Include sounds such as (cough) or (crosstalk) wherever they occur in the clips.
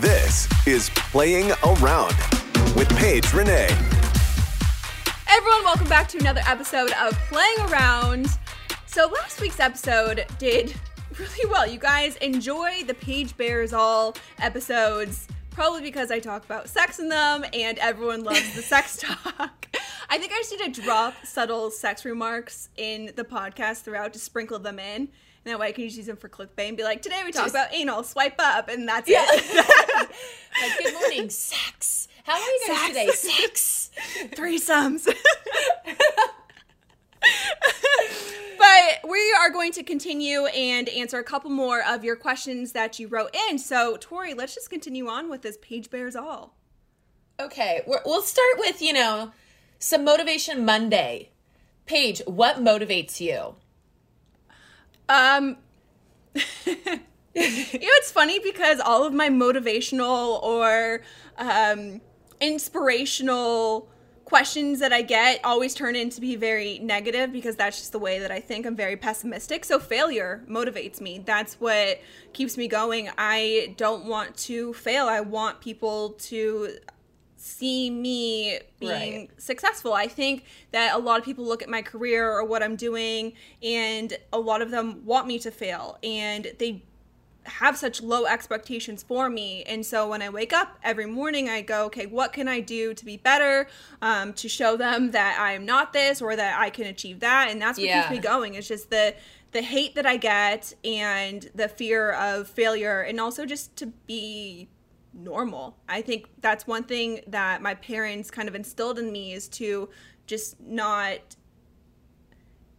This is Playing Around with Paige Renee. Everyone, welcome back to another episode of Playing Around. So, last week's episode did (laughs) really well. You guys enjoy the Paige Bears All episodes, probably because I talk about sex in them and everyone loves the sex (laughs) talk. I think I just need to drop subtle sex remarks in the podcast throughout to sprinkle them in. That way I can just use them for clickbait and be like, today we talk Just- about anal, swipe up, and that's Yeah. it. (laughs) Like, (laughs) good morning, sex. How are you guys today? Sex. (laughs) threesomes. but we are going to continue and answer a couple more of your questions that you wrote in. So, Tori, let's just continue on with this Paige Bears All. Okay, we're, we'll start with, you know, some Motivation Monday. Paige, what motivates you? Um, (laughs) you know, it's funny because all of my motivational or um, inspirational questions that I get always turn into be very negative because that's just the way that I think. I'm very pessimistic. So failure motivates me. That's what keeps me going. I don't want to fail. I want people to see me being Right. successful. I think that a lot of people look at my career or what I'm doing, and a lot of them want me to fail, and they have such low expectations for me. And so when I wake up every morning, I go, okay, what can I do to be better, um, to show them that I am not this or that I can achieve that, and that's what Yeah. keeps me going. It's just the the hate that I get and the fear of failure, and also just to be normal. I think that's one thing that my parents kind of instilled in me is to just not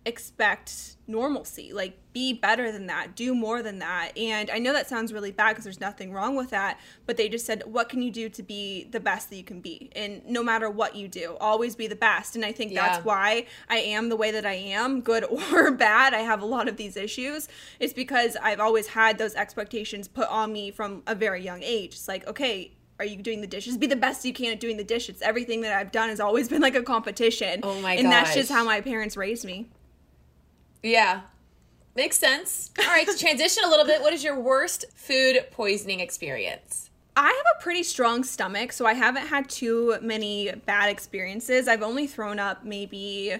expect normalcy like be better than that do more than that and i know that sounds really bad because there's nothing wrong with that but they just said what can you do to be the best that you can be and no matter what you do always be the best and i think Yeah. that's why i am the way that i am good (laughs) or bad i have a lot of these issues it's because i've always had those expectations put on me from a very young age it's like okay are you doing the dishes? Be the best you can at doing the dishes. Everything that I've done has always (laughs) been like a competition. Oh my god. And that's just how my parents raised me. Yeah. Makes sense. All right, to (laughs) transition a little bit, what is your worst food poisoning experience? I have a pretty strong stomach, so I haven't had too many bad experiences. I've only thrown up maybe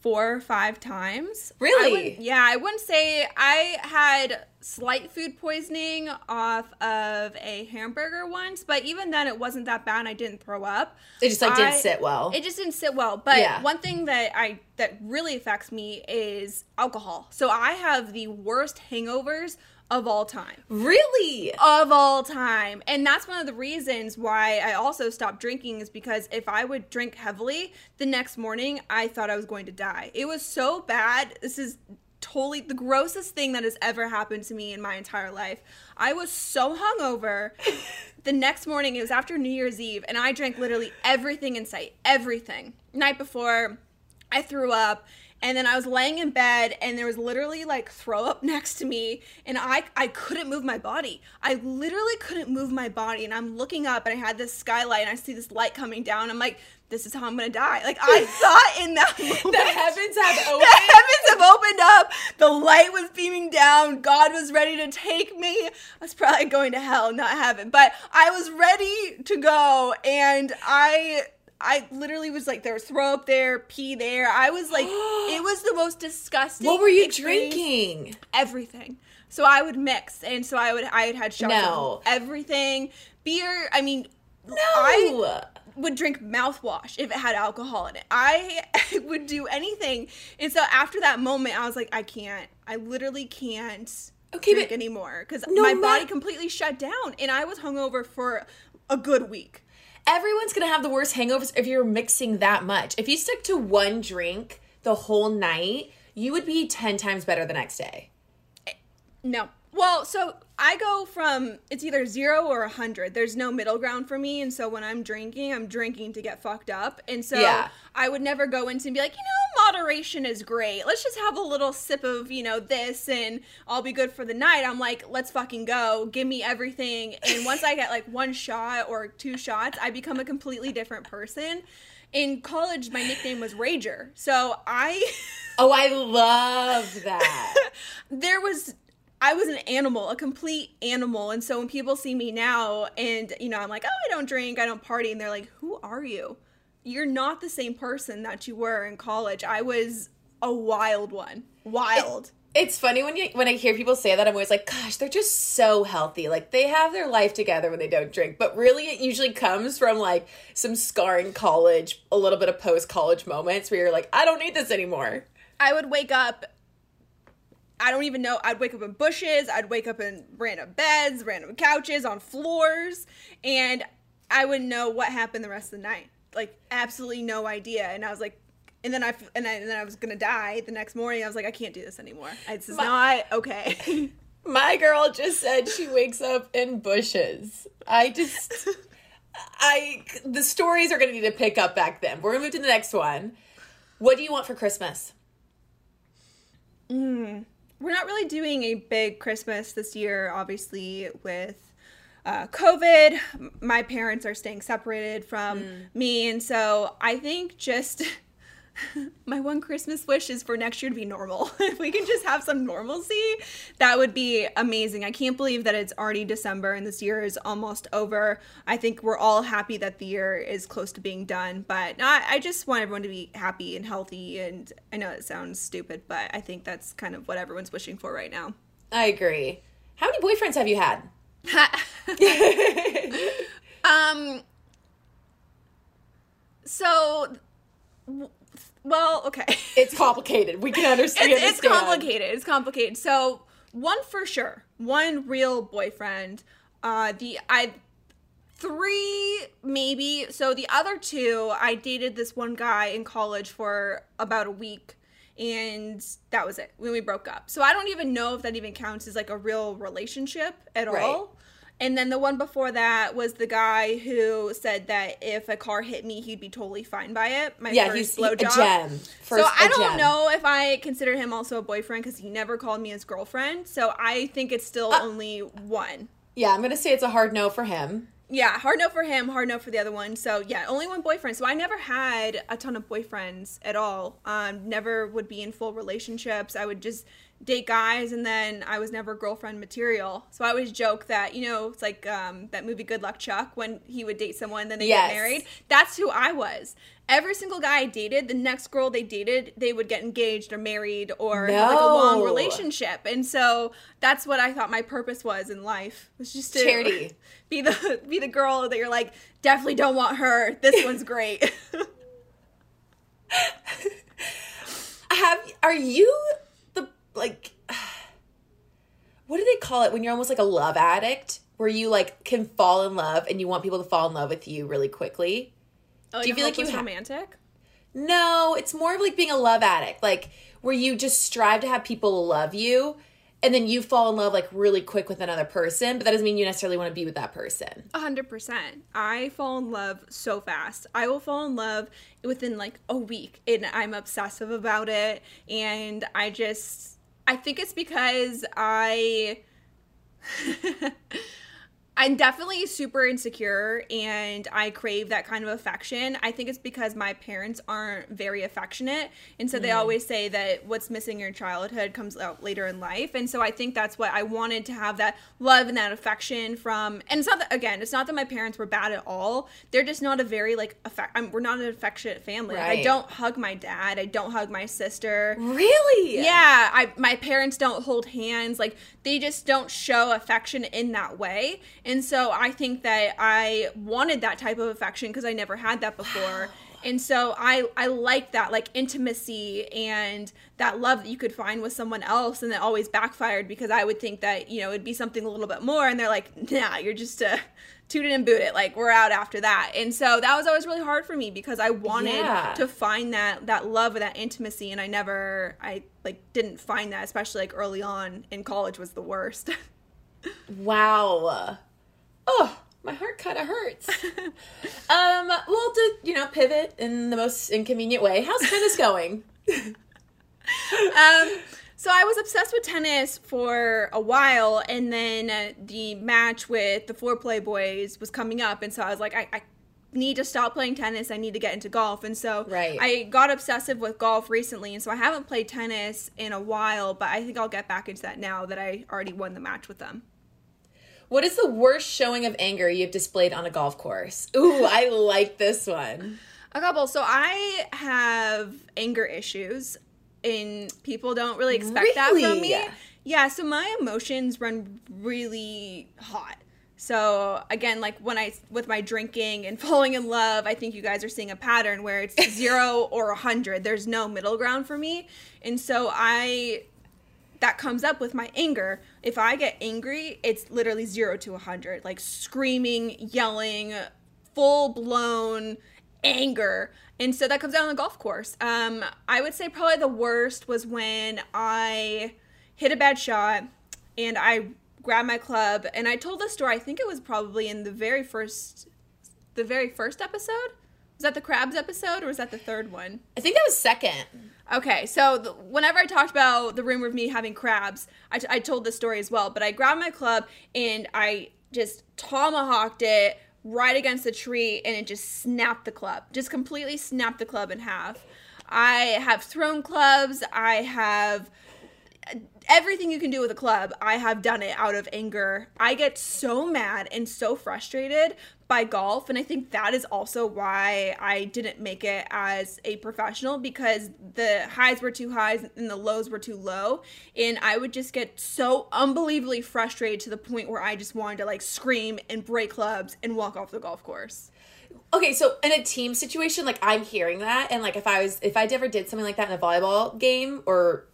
four or five times. Really? wouldn't- yeah, I wouldn't say I had slight food poisoning off of a hamburger once, but even then it wasn't that bad and I didn't throw up. It just like didn't sit well. It just didn't sit well. But Yeah. one thing that I that really affects me is alcohol. So I have the worst hangovers of all time really? of all time. And that's one of the reasons why I also stopped drinking is because if I would drink heavily the next morning, I thought I was going to die. It was so bad. This is totally the grossest thing that has ever happened to me in my entire life. I was so hungover. (laughs) the next morning, it was after New Year's Eve, and I drank literally everything in sight. Everything. Night before, I threw up and then I was laying in bed and there was literally like throw up next to me and I I couldn't move my body. I literally couldn't move my body and I'm looking up and I had this skylight and I see this light coming down. I'm like this is how I'm to die. Like I (laughs) thought in that moment The heavens have (laughs) opened. the heavens have opened up. The light was beaming down. God was ready to take me. I was probably going to hell, not heaven, but I was ready to go. And I, I literally was like, there was throw up there, pee there. I was like, (gasps) it was the most disgusting. What were you experience. drinking? Everything. So I would mix, and so I would I had had shots No. everything. Beer. I mean, No. I would drink mouthwash if it had alcohol in it. I (laughs) would do anything. And so after that moment, I was like, I can't. I literally can't Okay, drink anymore because no my body completely shut down, and I was hungover for a good week. Everyone's gonna have the worst hangovers if you're mixing that much. If you stick to one drink the whole night, you would be 10 times better the next day. No. Well, so I go from it's either zero or a hundred. There's no middle ground for me, and so when I'm drinking, I'm drinking to get fucked up, and so Yeah. I would never go into and be like, you know, moderation is great. Let's just have a little sip of you know this, and I'll be good for the night. I'm like, let's fucking go. Give me everything, and once I get like one shot or two shots, I become a completely different person. In college, my nickname was Rager, so I. Oh, I love that. (laughs) there was I was an animal, a complete animal. And so when people see me now and you know, I'm like, "Oh, I don't drink, I don't party." And they're like, "Who are you?" You're not the same person that you were in college. I was a wild one. Wild. It's funny when you when I hear people say that I'm always like, gosh, they're just so healthy. Like they have their life together when they don't drink. But really it usually comes from like some scarring college, a little bit of post college moments where you're like, I don't need this anymore. I would wake up I don't even know. I'd wake up in bushes. I'd wake up in random beds, random couches, on floors, and I wouldn't know what happened the rest of the night. Like absolutely no idea. And I was like, and then I and, I, and then I was gonna die the next morning. I was like, I can't do this anymore. This is My- not okay. (laughs) My girl just said she wakes up in bushes. I just I the stories are gonna need to pick up back then. We're gonna move to the next one. What do you want for Christmas? Hmm. We're not really doing a big Christmas this year, obviously, with uh, COVID. My parents are staying separated from me. And so I think just (laughs) (laughs) my one Christmas wish is for next year to be normal. (laughs) if we can just have some normalcy, that would be amazing. I can't believe that it's already December and this year is almost over. I think we're all happy that the year is close to being done. But I, I just want everyone to be happy and healthy. And I know it sounds stupid, but I think that's kind of what everyone's wishing for right now. I agree. How many boyfriends have you had? (laughs) Um. So, well, okay. (laughs) It's complicated. We can understand. it's, it's complicated. It's complicated. So one for sure, one real boyfriend. Uh, the I three maybe. So the other two, I dated this one guy in college for about a week. And that was it when we broke up. So I don't even know if that even counts as like a real relationship at Right. all. And then the one before that was the guy who said that if a car hit me, he'd be totally fine by it. My Yeah, first he's a blowjob. gem. So First, I don't gem. know if I consider him also a boyfriend because he never called me his girlfriend. So I think it's still Uh, only one. Yeah, I'm gonna say it's a hard no for him. Yeah, hard no for him, hard no for the other one. So yeah, only one boyfriend. So I never had a ton of boyfriends at all. Um, never would be in full relationships. I would just date guys, and then I was never girlfriend material. So I always joke that you know it's like um, that movie Good Luck Chuck when he would date someone, then they Yes. get married. That's who I was. Every single guy I dated, the next girl they dated, they would get engaged or married or have like a long relationship. And so that's what I thought my purpose was in life. Was just to Charity. (laughs) be the be the girl that you're like definitely don't want her. This (laughs) one's great. (laughs) Have are you like? (sighs) What do they call it when you're almost like a love addict, where you like can fall in love and you want people to fall in love with you really quickly? Oh, Do you feel like you ha- romantic? No, it's more of like being a love addict, like where you just strive to have people love you, and then you fall in love like really quick with another person, but that doesn't mean you necessarily want to be with that person. A hundred percent. I fall in love so fast. I will fall in love within like a week, and I'm obsessive about it. And I just, I think it's because I, (laughs) I'm definitely super insecure and I crave that kind of affection. I think it's because my parents aren't very affectionate. And so they mm. always say that what's missing in your childhood comes out later in life. And so I think that's what I wanted to have that love and that affection from. And it's not that, again, it's not that my parents were bad at all. They're just not a very, like, affect, I'm, we're not an affectionate family. Like, I don't hug my dad. I don't hug my sister. Really? Yeah, I my parents don't hold hands. Like they just don't show affection in that way. And so I think that I wanted that type of affection because I never had that before. (gasps) And so I I like that like intimacy and that love that you could find with someone else and that always backfired because I would think that, you know, it'd be something a little bit more and they're like, "Nah, you're just uh, a toot it and boot it. Like we're out after that." And so that was always really hard for me because I wanted Yeah. to find that that love or that intimacy and i never i like didn't find that especially like early on in college was the worst (laughs) Wow. Oh, my heart kind of hurts. (laughs) um, well, to you know, pivot in the most inconvenient way. How's tennis going? (laughs) um so i was obsessed with tennis for a while and then uh, the match with the four playboys was coming up and so i was like i, I need to stop playing tennis i need to get into golf and so Right. i got obsessive with golf recently and so i haven't played tennis in a while but i think i'll get back into that now that i already won the match with them What is the worst showing of anger you've displayed on a golf course? Ooh, I like this one. A couple. So I have anger issues, and people don't really expect that from Really? me. Yeah. So my emotions run really hot. So again, like when I with my drinking and (laughs) falling in love, I think you guys are seeing a pattern where it's (laughs) zero or a hundred. There's no middle ground for me, and so I that comes up with my anger. If I get angry, it's literally zero to a hundred, like screaming, yelling, full blown anger. And so that comes out on the golf course. Um, I would say probably the worst was when I hit a bad shot and I grabbed my club and I told the story. I think it was probably in the very first, the very first episode. Was that the crabs episode or was that the third one? I think that was second. Okay, so the, whenever I talked about the rumor of me having crabs, I, t- I told this story as well. But I grabbed my club and I just tomahawked it right against the tree, and it just snapped the club, just completely snapped the club in half. I have thrown clubs. I have everything you can do with a club, I have done it out of anger. I get so mad and so frustrated by golf, and I think that is also why I didn't make it as a professional because the highs were too high and the lows were too low, and I would just get so unbelievably frustrated to the point where I just wanted to like scream and break clubs and walk off the golf course. Okay, so in a team situation, like I'm hearing that, and like if I was, if I ever did something like that in a volleyball game or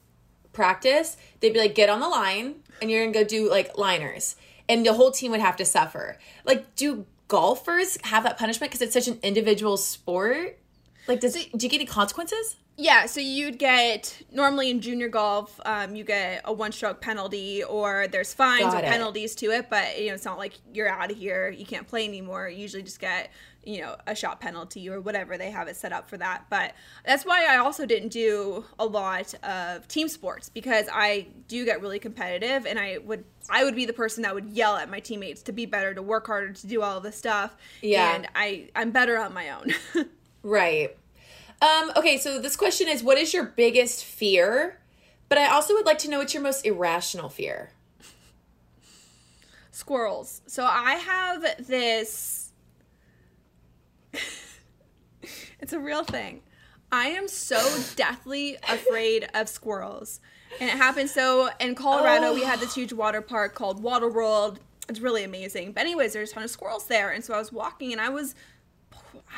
practice, they'd be like, get on the line, and you're gonna go do like liners, and the whole team would have to suffer. Like, do golfers have that punishment because it's such an individual sport? Like, does it, do you get any consequences? Yeah, so you'd get normally in junior golf, um, you get a one-stroke penalty, or there's fines Got or it. penalties to it. But you know, it's not like you're out of here, you can't play anymore. You usually just get you know a shot penalty or whatever they have it set up for that. But that's why I also didn't do a lot of team sports because I do get really competitive, and I would I would be the person that would yell at my teammates to be better, to work harder, to do all this stuff. Yeah. and I I'm better on my own. (laughs) Right. Um, okay, so this question is what is your biggest fear? But I also would like to know what's your most irrational fear. squirrels. So I have this. (laughs) it's a real thing. I am so (sighs) deathly afraid of squirrels. And it happened so in Colorado, we had this huge water park called Water World. It's really amazing. But anyways, there's a ton of squirrels there. And so I was walking and I was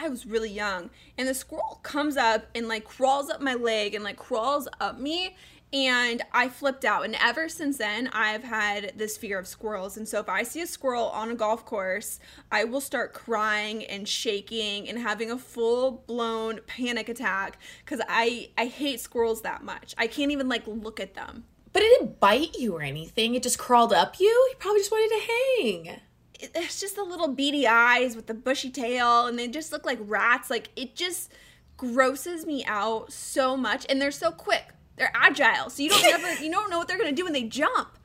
I was really young, and the squirrel comes up and like crawls up my leg and like crawls up me, and I flipped out. And ever since then, I've had this fear of squirrels. And so if I see a squirrel on a golf course, I will start crying and shaking and having a full blown panic attack because I I hate squirrels that much. I can't even like look at them. But it didn't bite you or anything. It just crawled up you. He probably just wanted to hang. It- it's just the little beady eyes with the bushy tail and they just look like rats like it just grosses me out so much and they're so quick they're agile so you don't (laughs) ever you don't know what they're gonna do when they jump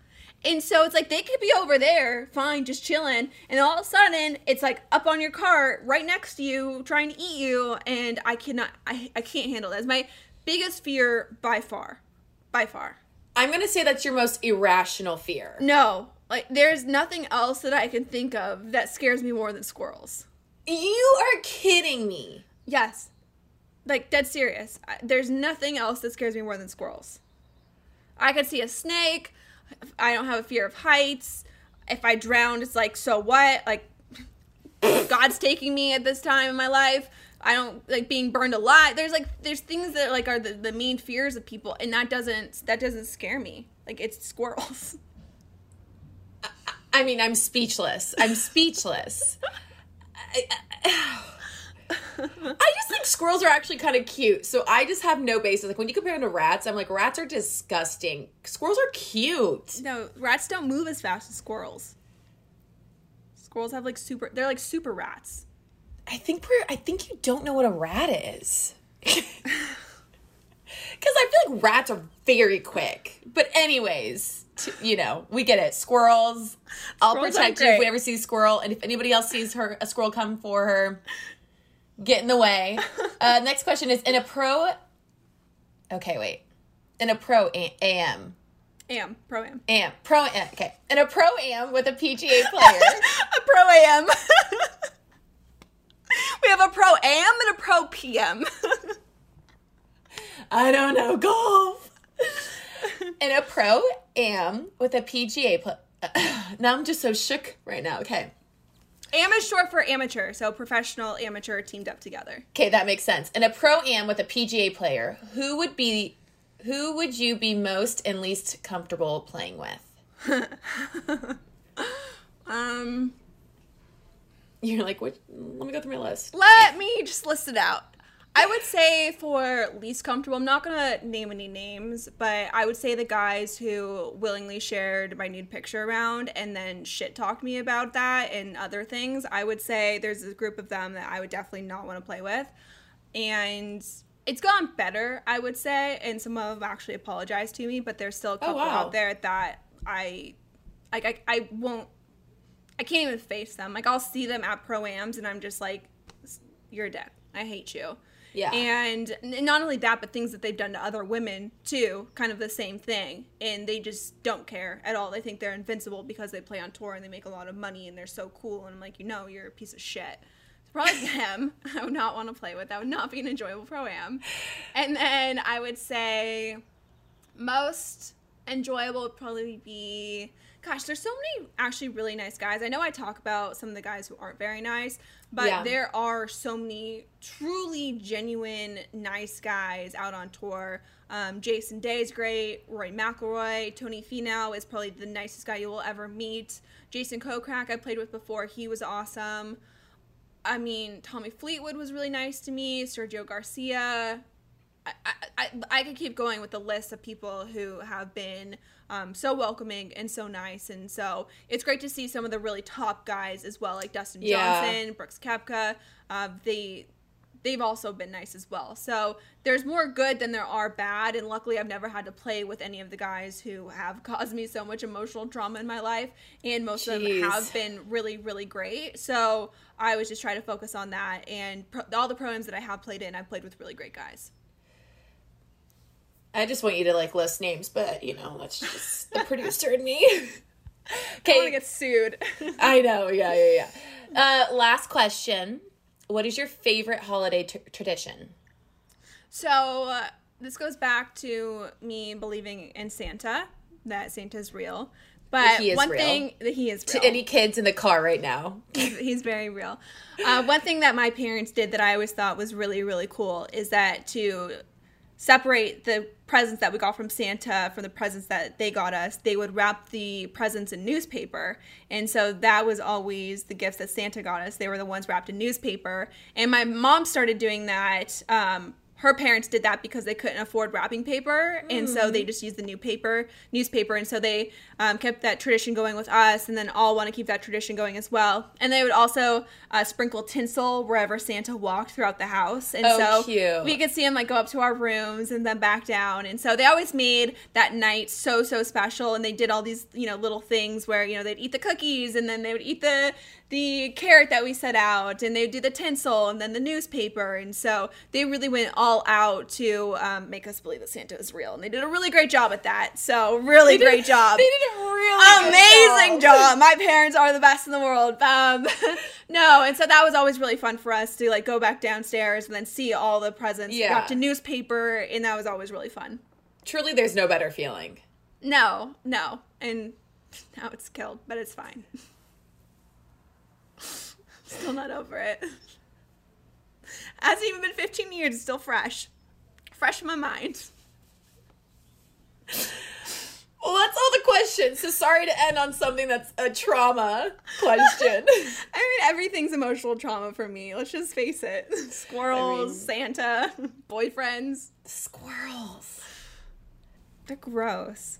And so it's like they could be over there, fine, just chilling, and all of a sudden it's like up on your cart, right next to you, trying to eat you, and I cannot, I, I can't handle that. It's my biggest fear by far, by far. I'm gonna say that's your most irrational fear. No, like there's nothing else that I can think of that scares me more than squirrels. You are kidding me. Yes, like dead serious. There's nothing else that scares me more than squirrels. I could see a snake. I don't have a fear of heights. If I drowned, it's like so what? Like (laughs) God's taking me at this time in my life. I don't like being burned alive. There's like there's things that like are the, the main fears of people, and that doesn't that doesn't scare me. Like it's squirrels. (laughs) I mean, I'm speechless. I'm speechless. I, I- I just think squirrels are actually kind of cute. So I just have no basis. Like when you compare them to rats, I'm like, rats are disgusting. Squirrels are cute. No, rats don't move as fast as squirrels. Squirrels have like super. They're like super rats. I think we're. I think you don't know what a rat is. (laughs) Because I feel like rats are very quick. But anyways, t- you know, we get it. Squirrels. I'll Squirrels protect you if we ever see a squirrel, and if anybody else sees her a squirrel come for her, get in the way. (laughs) Uh, next question is in a pro. Okay, wait. In a pro am. Am pro am. am pro am okay in a pro am with a PGA player. (laughs) a pro am. (laughs) we have a pro am and a pro PM. I don't know golf. In a pro am with a PGA play. (clears throat) now I'm just so shook right now. Okay. am is short for amateur, so professional amateur teamed up together. Okay, that makes sense. In a pro am with a PGA player, who would be who would you be most and least comfortable playing with? (laughs) Um, You're like, what let me go through my list. let me just list it out. I would say for least comfortable, I'm not gonna name any names, but I would say the guys who willingly shared my nude picture around and then shit talked me about that and other things. I would say there's a group of them that I would definitely not want to play with, and it's gone better, I would say, and some of them actually apologized to me, but there's still a oh, couple wow. out there that I like. I, I won't. I can't even face them. Like I'll see them at proams, and I'm just like, "You're a dick. I hate you." Yeah. And not only that, but things that they've done to other women too, kind of the same thing. And they just don't care at all. They think they're invincible because they play on tour and they make a lot of money and they're so cool. And I'm like, you know, you're a piece of shit. It's probably (laughs) them. I would not want to play with. That would not be an enjoyable pro am. And then I would say most enjoyable would probably be gosh there's so many actually really nice guys i know i talk about some of the guys who aren't very nice but Yeah. there are so many truly genuine nice guys out on tour um, jason day is great rory mcilroy tony finau is probably the nicest guy you will ever meet jason kokrak i played with before he was awesome I mean, Tommy Fleetwood was really nice to me. Sergio Garcia. I, I, I, I could keep going with the list of people who have been um, so welcoming and so nice. And so it's great to see some of the really top guys as well, like Dustin Yeah. Johnson, Brooks Koepka. Uh, they, they've also been nice as well. So there's more good than there are bad. And luckily, I've never had to play with any of the guys who have (laughs) caused me so much emotional trauma in my life. And most of them have been really, really great. So I was just trying to focus on that. And pro- all the pro-ams that I have played in, I've played with really great guys. I just want you to like list names, but you know, that's just the producer and me. (laughs) I want to get sued. (laughs) I know, yeah, yeah, yeah. Uh, last question. What is your favorite holiday t- tradition? so uh, this goes back to me believing in Santa, that Santa's real. But one real. thing that he is real. To any kids in the car right now. he's, he's very real. Uh, one thing that my parents did that I always thought was really, really cool is that to separate the presents that we got from Santa from the presents that they got us, they would wrap the presents in newspaper. And so that was always the gifts that Santa got us. They were the ones wrapped in newspaper. And my mom started doing that. Um, her parents did that because they couldn't afford wrapping paper, and so Mm. they just used the new paper newspaper, and so they um, kept that tradition going with us, and then all want to keep that tradition going as well. And they would also uh, sprinkle tinsel wherever Santa walked throughout the house, and Oh, so cute. we could see him like go up to our rooms and then back down, and so they always made that night so so special, and they did all these you know little things where you know they'd eat the cookies, and then they would eat the the carrot that we set out, and they would do the tinsel, and then the newspaper, and so they really went all out to um, make us believe that Santa is real, and they did a really great job at that. So really did- great job. They did a really Amazing job. My parents are the best in the world. Um, (laughs) no, and so that was always really fun for us to like go back downstairs and then see all the presents. Yeah. Got to newspaper, and that was always really fun. Truly, there's no better feeling. No, no, and (laughs) now it's killed, but it's fine. (laughs) Still not over it. Hasn't even been 15 years. It's still fresh, fresh in my mind. Well, that's all the questions. So sorry to end on something that's a trauma question. (laughs) I mean, everything's emotional trauma for me. Let's just face it. Squirrels, Santa, boyfriends. Squirrels. They're gross.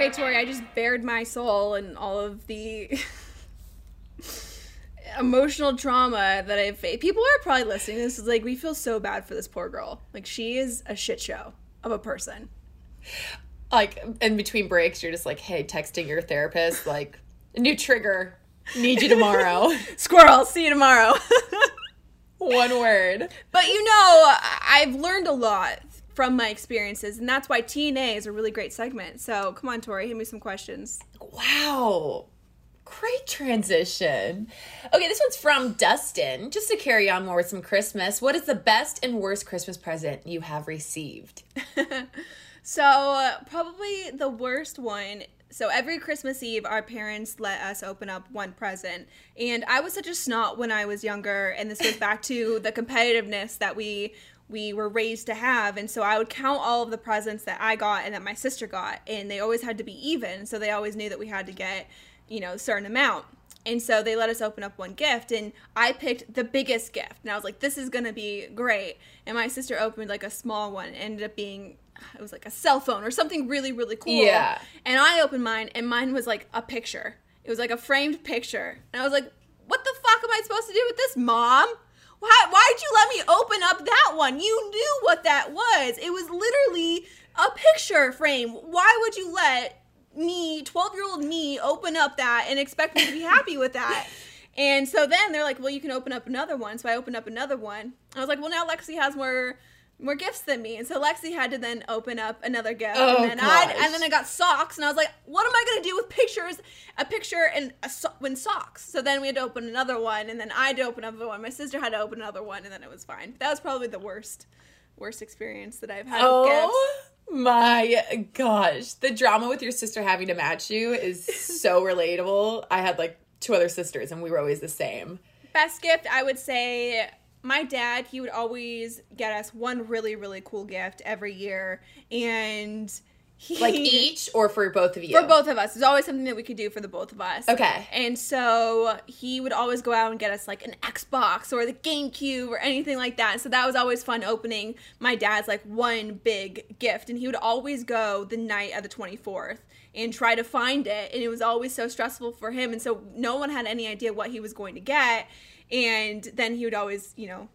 Okay, Tori, I just bared my soul and all of the emotional trauma that I've faced. People are probably listening. to This is like we feel so bad for this poor girl. Like she is a shit show of a person. Like in between breaks, you're just like, hey, texting your therapist, like, new trigger. Need you tomorrow. (laughs) Squirrel. See you tomorrow. (laughs) One word. But you know, I've learned a lot from my experiences, and that's why TNA is a really great segment. So come on, Tori, hit me some questions. Wow. Great transition. Okay, this one's from Dustin. Just to carry on more with some Christmas, what is the best and worst Christmas present you have received? (laughs) So uh, probably the worst one. So every Christmas Eve, our parents let us open up one present, and I was such a snot when I was younger, and this goes back to the competitiveness that we we were raised to have, and so I would count all of the presents that I got and that my sister got, and they always had to be even, so they always knew that we had to get, you know, a certain amount. And so they let us open up one gift, and I picked the biggest gift. And I was like, this is gonna be great. And my sister opened like a small one. It ended up being, it was like a cell phone or something really, really cool. Yeah. And I opened mine, and mine was like a picture. It was like a framed picture. And I was like, what the fuck am I supposed to do with this, mom? Why, why'd you let me open up that one? You knew what that was. It was literally a picture frame. Why would you let me, 12 year old me, open up that and expect me to be happy with that? And so then they're like, well, you can open up another one. So I opened up another one. I was like, well, now Lexi has more more gifts than me. And so Lexi had to then open up another gift. Oh, and then I and then I got socks and I was like, what am I going to do with pictures, a picture and a so- when socks? So then we had to open another one and then I had to open another one. My sister had to open another one and then it was fine. That was probably the worst worst experience that I've had with gifts. Oh my gosh. The drama with your sister having to match you is (laughs) so relatable. I had like two other sisters and we were always the same. Best gift, I would say my dad, he would always get us one really, really cool gift every year. And he Like each or for both of you? for both of us. There's always something that we could do for the both of us. Okay. And so he would always go out and get us like an Xbox or the GameCube or anything like that. So that was always fun opening my dad's like one big gift. And he would always go the night of the 24th and try to find it. And it was always so stressful for him. And so no one had any idea what he was going to get. And then he would always, you know,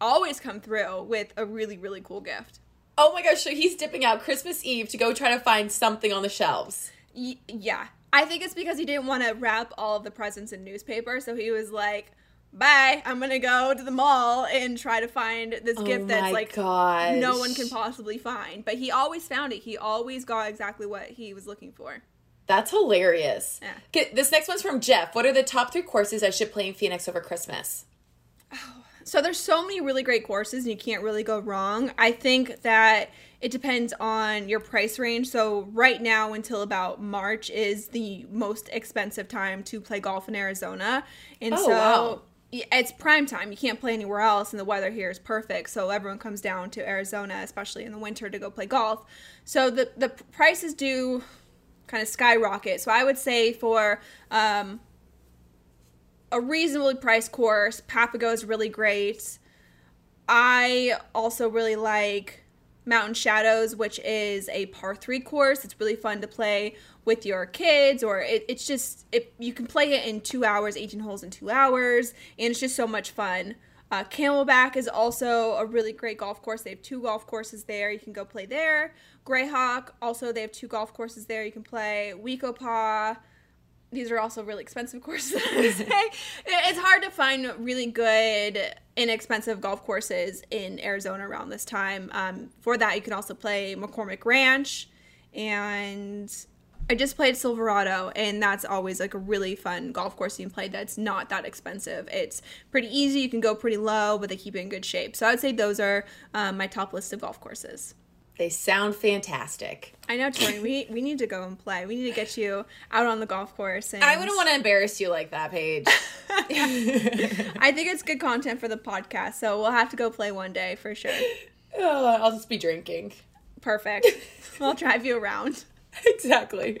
always come through with a really, really cool gift. Oh my gosh, so he's dipping out Christmas Eve to go try to find something on the shelves. Y- yeah. I think it's because he didn't want to wrap all of the presents in newspaper, so he was like, bye. I'm gonna go to the mall and try to find this gift Oh that's like gosh. no one can possibly find. But he always found it. He always got exactly what he was looking for. That's hilarious. Yeah. Okay, this next one's from Jeff. What are the top three courses I should play in Phoenix over Christmas? Oh, So there's so many really great courses and you can't really go wrong. I think that it depends on your price range. So right now until about March is the most expensive time to play golf in Arizona. And Oh, so wow. it's prime time. You can't play anywhere else and the weather here is perfect. So everyone comes down to Arizona especially in the winter to go play golf. So the the prices do kind of skyrocket. So I would say for um a reasonably priced course. Papago is really great. I also really like Mountain Shadows, which is a par three course. It's really fun to play with your kids, or it, it's just it, you can play it in two hours, 18 holes in two hours, and it's just so much fun. Uh, Camelback is also a really great golf course. They have two golf courses there. You can go play there. Grayhawk, also, they have two golf courses there. You can play We-Ko-Pa these are also really expensive (laughs) courses. (laughs) Say. It's hard to find really good, inexpensive golf courses in Arizona around this time. Um, for that, you can also play McCormick Ranch, and I just played Silverado, and that's always like a really fun golf course you can play. That's not that expensive. It's pretty easy. You can go pretty low, but they keep you in good shape. So I would say those are um, my top list of golf courses. They sound fantastic. I know, Tori. we we need to go and play. We need to get you out on the golf course. And I wouldn't want to embarrass you like that, Paige. (laughs) I think it's good content for the podcast, so we'll have to go play one day for sure. (laughs) oh, I'll just be drinking. Perfect. I'll drive you around. (laughs) exactly.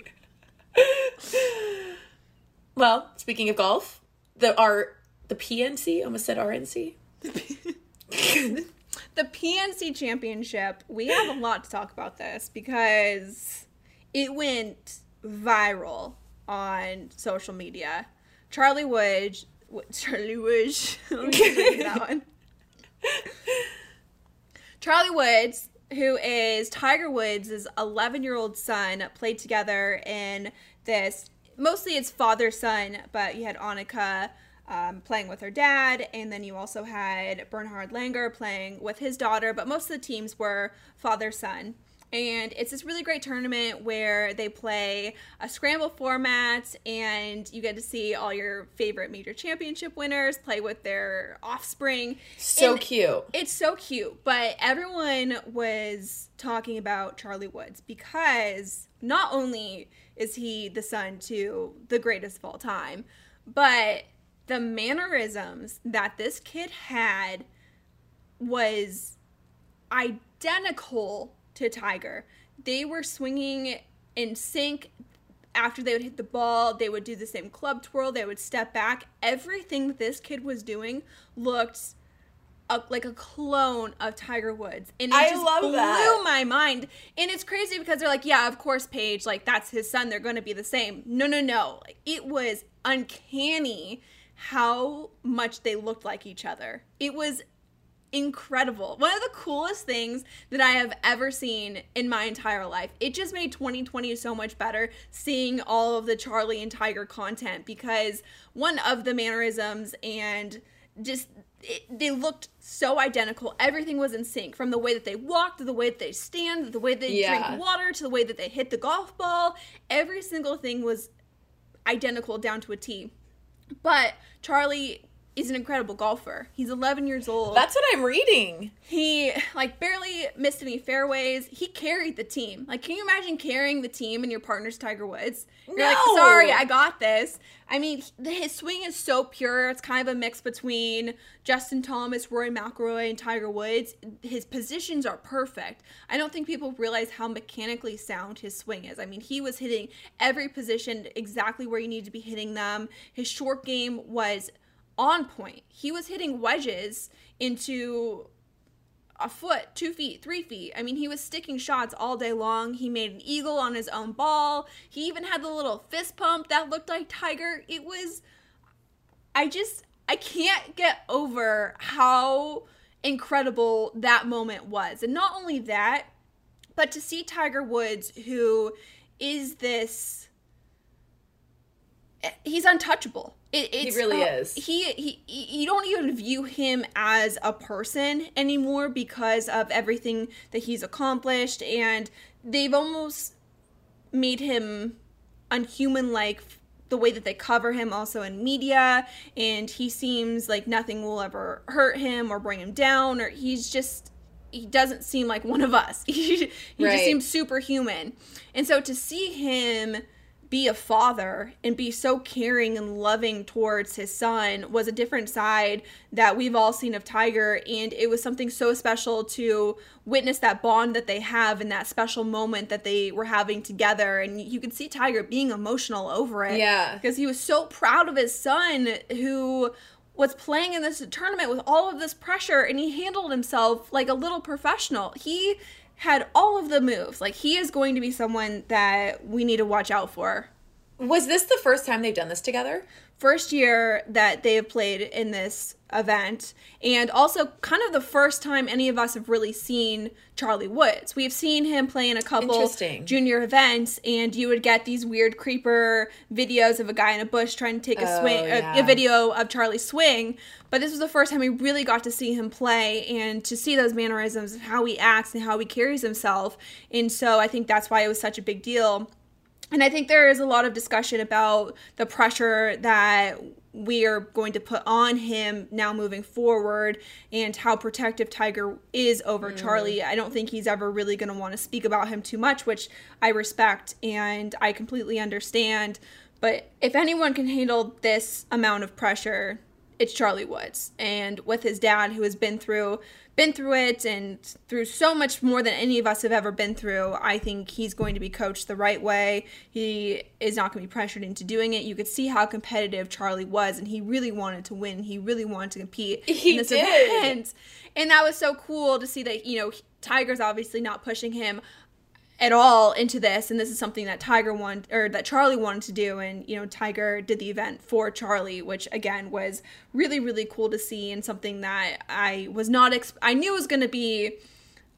well, speaking of golf, the R the PNC almost said RNC. The PNC Championship, we have a lot to talk about this because it went viral on social media. Charlie Wood, Charlie Wood, (laughs) that one. Charlie Woods, who is Tiger Woods' 11 year old son, played together in this. Mostly it's father son, but you had Annika um, playing with her dad, and then you also had Bernhard Langer playing with his daughter, but most of the teams were father son. And it's this really great tournament where they play a scramble format, and you get to see all your favorite major championship winners play with their offspring. So And cute. it's so cute, but everyone was talking about Charlie Woods because not only is he the son to the greatest of all time, but the mannerisms that this kid had was identical to Tiger. They were swinging in sync. After they would hit the ball, they would do the same club twirl. They would step back. Everything that this kid was doing looked a, like a clone of Tiger Woods, and it I just blew that. my mind. And it's crazy because they're like, "Yeah, of course, Paige, like that's his son. They're going to be the same." No, no, no. It was uncanny how much they looked like each other. It was incredible. One of the coolest things that I have ever seen in my entire life. It just made 2020 so much better seeing all of the Charlie and Tiger content because one of the mannerisms and just it, they looked so identical. Everything was in sync from the way that they walked to the way that they stand, the way they Yeah. drink water to the way that they hit the golf ball. Every single thing was identical down to a T. But Charlie is an incredible golfer. He's 11 years old. That's what I'm reading. he like barely missed any fairways. He carried the team. Like, can you imagine carrying the team and your partner's Tiger Woods? You're like, sorry, I got this. I mean, his swing is so pure. It's kind of a mix between Justin Thomas, Rory McIlroy, and Tiger Woods. His positions are perfect. I don't think people realize how mechanically sound his swing is. I mean, he was hitting every position exactly where you need to be hitting them. His short game was on point. He was hitting wedges into a foot, two feet, three feet. I mean, he was sticking shots all day long. He made an eagle on his own ball. He even had the little fist pump that looked like Tiger. It was, I just, I can't get over how incredible that moment was. And not only that, but to see Tiger Woods, who is this he's untouchable. It, He really uh, is. He, he you don't even view him as a person anymore because of everything that he's accomplished, and they've almost made him unhuman like the way that they cover him also in media and he seems like nothing will ever hurt him or bring him down or he's just he doesn't seem like one of us (laughs) he, he Right. just seems superhuman and so to see him be a father and be so caring and loving towards his son was a different side that we've all seen of Tiger and it was something so special to witness that bond that they have and that special moment that they were having together and you could see Tiger being emotional over it Yeah. because he was so proud of his son who was playing in this tournament with all of this pressure and he handled himself like a little professional. He had all of the moves. Like he is going to be someone that we need to watch out for. Was this the first time they've done this together? First year that they have played in this event, and also kind of the first time any of us have really seen Charlie Woods. We've seen him play in a couple junior events, and you would get these weird creeper videos of a guy in a bush trying to take a Oh, swing, a- yeah. a video of Charlie swing. But this was the first time we really got to see him play and to see those mannerisms of how he acts and how he carries himself. And so I think that's why it was such a big deal. And I think there is a lot of discussion about the pressure that we are going to put on him now moving forward and how protective Tiger is over mm. Charlie. I don't think he's ever really going to want to speak about him too much, which I respect and I completely understand. But if anyone can handle this amount of pressure, it's Charlie Woods. And with his dad who has been through been through it and through so much more than any of us have ever been through, I think he's going to be coached the right way. He is not going to be pressured into doing it. You could see how competitive Charlie was and he really wanted to win. He really wanted to compete He in this did. event. And that was so cool to see that, you know, Tiger's obviously not pushing him at all into this and this is something that Tiger wanted or that Charlie wanted to do and you know Tiger did the event for Charlie which again was really really cool to see and something that I was not ex- I knew it was going to be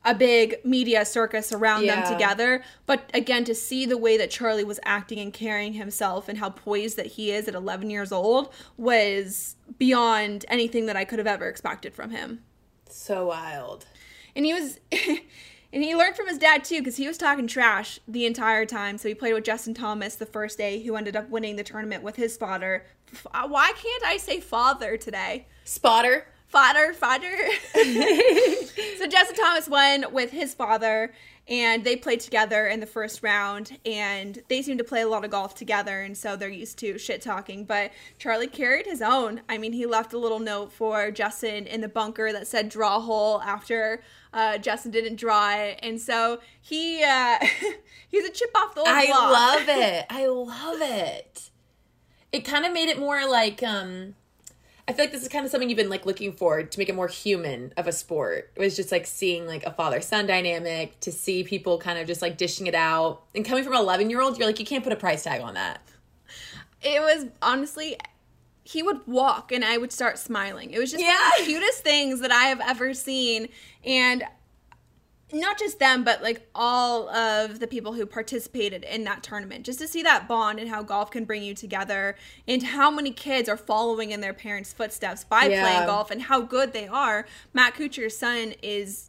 a big media circus around Yeah. them together but again to see the way that Charlie was acting and carrying himself and how poised that he is at 11 years old was beyond anything that I could have ever expected from him So wild. and he was (laughs) and he learned from his dad too because he was talking trash the entire time. So he played with justin thomas the first day who ended up winning the tournament with his father. F- uh, why can't i say father today? Spotter. father father (laughs) so justin thomas won with his father and they played together in the first round and they seem to play a lot of golf together and so they're used to shit talking but charlie carried his own i mean he left a little note for justin in the bunker that said draw hole after uh, justin didn't draw it and so he uh, (laughs) he's a chip off the old I block love (laughs) it. I love it. It kind of made it more like um I feel like this is kind of something you've been like looking for to make it more human of a sport. It was just like seeing like a father son dynamic, to see people kind of just like dishing it out. And coming from an 11 year old, you're like, you can't put a price tag on that. it was honestly he would walk and I would start smiling. It was just one Yeah. of the cutest things that I have ever seen. And not just them, but like all of the people who participated in that tournament. Just to see that bond and how golf can bring you together and how many kids are following in their parents' footsteps by Yeah. playing golf and how good they are. Matt Kuchar's son is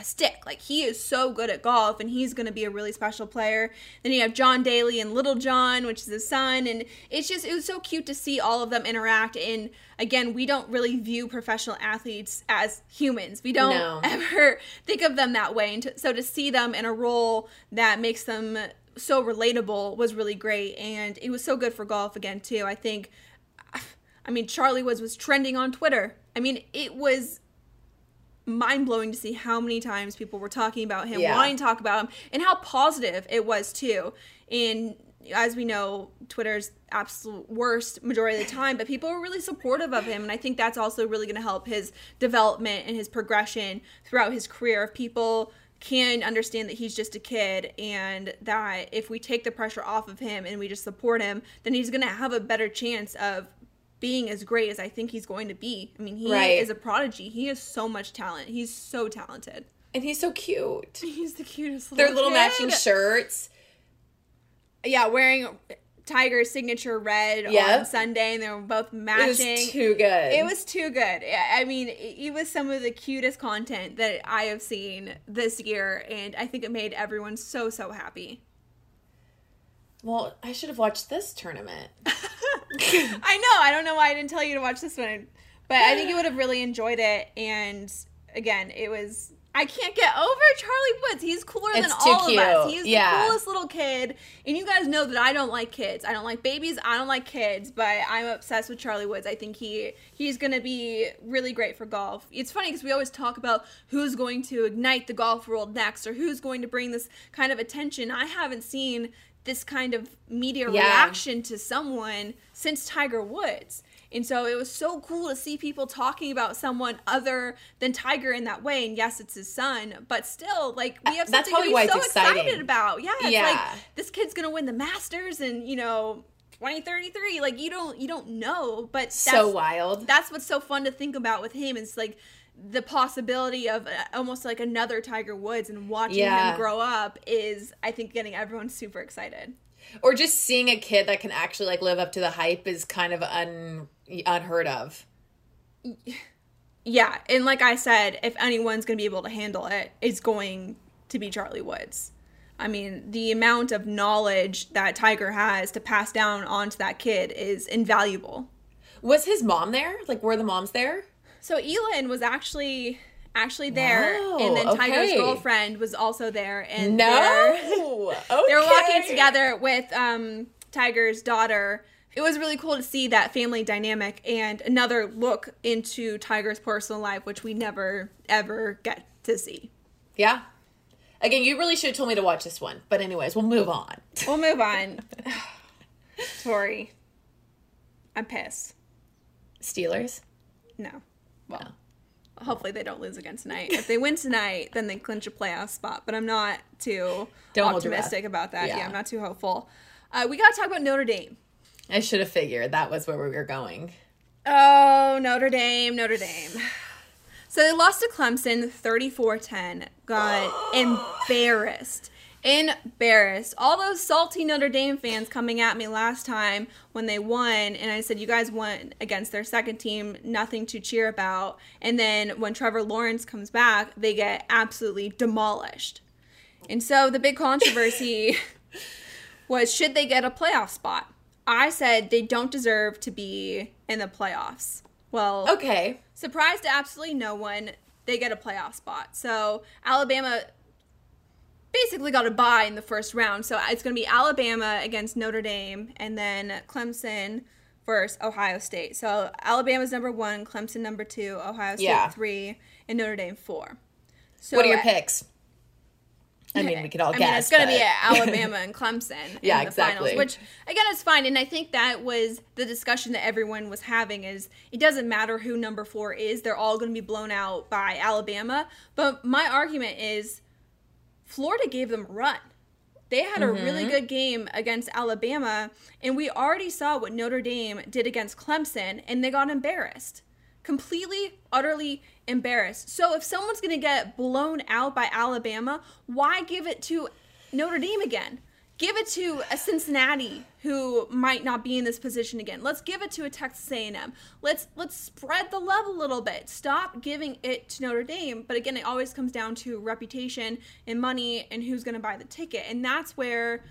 a stick. Like he is so good at golf and he's going to be a really special player. Then you have John Daly and Little John, which is his son, and it's just it was so cute to see all of them interact and again, we don't really view professional athletes as humans. We don't No. (laughs) ever think of them that way. And to, so to see them in a role that makes them so relatable was really great and it was so good for golf again too. I think (sighs) I mean Charlie was was trending on Twitter. I mean, it was mind blowing to see how many times people were talking about him, Yeah. wanting to talk about him, and how positive it was too. And as we know, Twitter's absolute worst majority of the time, but people were really supportive of him, and I think that's also really going to help his development and his progression throughout his career. If people can understand that he's just a kid and that if we take the pressure off of him and we just support him, then he's going to have a better chance of being as great as I think he's going to be. I mean, he Right. is a prodigy. He has so much talent. He's so talented. And he's so cute. (laughs) He's the cutest little Their little kid. matching shirts. Yeah, wearing Tiger's signature red Yep. on Sunday, and they were both It matching. was too good. It was too good. I I mean, it it was some of the cutest content that I have seen this year, and I think it made everyone so so happy. Well, I should have watched this tournament. (laughs) I know. I don't know why I didn't tell you to watch this one, but I think you would have really enjoyed it. And again, it was. I can't get over Charlie Woods. He's cooler than It's too all of us. He's Yeah. the coolest little kid. And you guys know that I don't like kids. I don't like babies. I don't like kids. But I'm obsessed with Charlie Woods. I think he he's gonna be really great for golf. It's funny because we always talk about who's going to ignite the golf world next, or who's going to bring this kind of attention. I haven't seen this kind of media Yeah. reaction to someone since Tiger Woods. And so it was so cool to see people talking about someone other than Tiger in that way. And yes, it's his son, but still, like we have Uh, That's something to be so exciting. excited about. Yeah, it's Yeah. like this kid's gonna win the Masters, and you know, twenty thirty three. Like you don't you don't know, but that's, so wild. That's what's so fun to think about with him. it's like the possibility of uh, almost like another Tiger Woods and watching Yeah. him grow up is, I think, getting everyone super excited. or just seeing a kid that can actually like live up to the hype is kind of un unheard of. Yeah, and like I said, if anyone's going to be able to handle it, it's going to be Charlie Woods. I mean, the amount of knowledge that Tiger has to pass down onto that kid is invaluable. Was his mom there? Like, were the moms there? So Elin was actually actually there, Wow, and then Tiger's okay. girlfriend was also there, and they're- (laughs) No, they were walking together with um, Tiger's daughter. It was really cool to see that family dynamic and another look into Tiger's personal life, which we never ever get to see. Yeah. Again, you really should have told me to watch this one. But anyways, we'll move on. (laughs) We'll move on. (sighs) Tori, I'm pissed. Steelers. No. Well, hopefully they don't lose again tonight. If they win tonight, then they clinch a playoff spot. But I'm not too Don't optimistic about that. Yeah. Yeah. I'm not too hopeful. Uh, we got to talk about Notre Dame. I should have figured that was where we were going. Oh, Notre Dame, Notre Dame. So they lost to Clemson 34-10. Got (gasps) embarrassed. Embarrassed. All those salty Notre Dame fans coming at me last time when they won, and I said, You guys won against their second team, nothing to cheer about. And then when Trevor Lawrence comes back, they get absolutely demolished. And so the big controversy (laughs) was should they get a playoff spot? I said they don't deserve to be in the playoffs. Well, Okay. surprise to absolutely no one, they get a playoff spot. So Alabama basically got a bye in the first round. So it's going to be Alabama against Notre Dame and then Clemson versus Ohio State. So Alabama's number one, Clemson number two, Ohio State Yeah. three, and Notre Dame four. So what are your I- picks? I mean, we could all I guess. mean, it's going to be Alabama (laughs) and Clemson Yeah, in the exactly. finals, which again is fine. And I think that was the discussion that everyone was having: is it doesn't matter who number four is; they're all going to be blown out by Alabama. But my argument is, Florida gave them a run. They had a really Mm-hmm. good game against Alabama, and we already saw what Notre Dame did against Clemson, and they got embarrassed. Completely, utterly embarrassed. So if someone's going to get blown out by Alabama, why give it to Notre Dame again? Give it to a Cincinnati who might not be in this position again. Let's give it to a Texas A&M. Let's let's spread the love a little bit. Stop giving it to Notre Dame. But again, it always comes down to reputation and money and who's going to buy the ticket. And that's where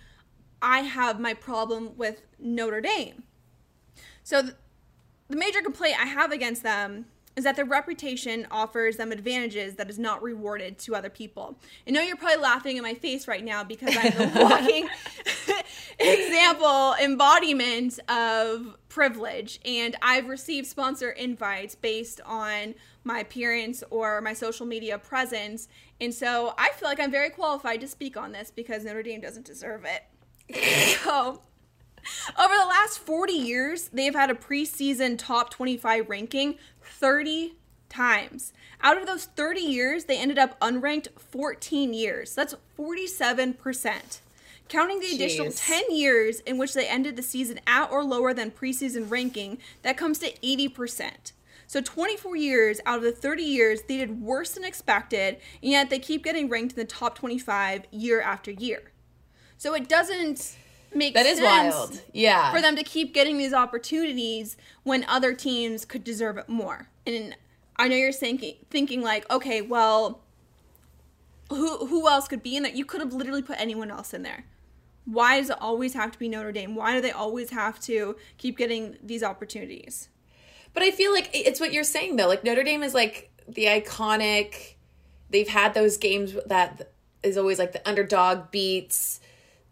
I have my problem with Notre Dame. So th- the major complaint I have against them is that their reputation offers them advantages that is not rewarded to other people. I know you're probably laughing in my face right now because I'm the (laughs) walking (laughs) example embodiment of privilege and I've received sponsor invites based on my appearance or my social media presence. And so I feel like I'm very qualified to speak on this because Notre Dame doesn't deserve it. (laughs) so over the last 40 years, they've had a preseason top 25 ranking 30 times. Out of those 30 years, they ended up unranked 14 years. That's 47%. Counting the additional 10 years in which they ended the season at or lower than preseason ranking, that comes to 80%. So 24 years out of the 30 years, they did worse than expected, and yet they keep getting ranked in the top 25 year after year. So it doesn't make That is wild. Yeah. for them to keep getting these opportunities when other teams could deserve it more. And I know you're thinking thinking like, okay, well, who who else could be in there? You could have literally put anyone else in there. Why does it always have to be Notre Dame? Why do they always have to keep getting these opportunities? But I feel like it's what you're saying though. Like Notre Dame is like the iconic. They've had those games that is always like the underdog beats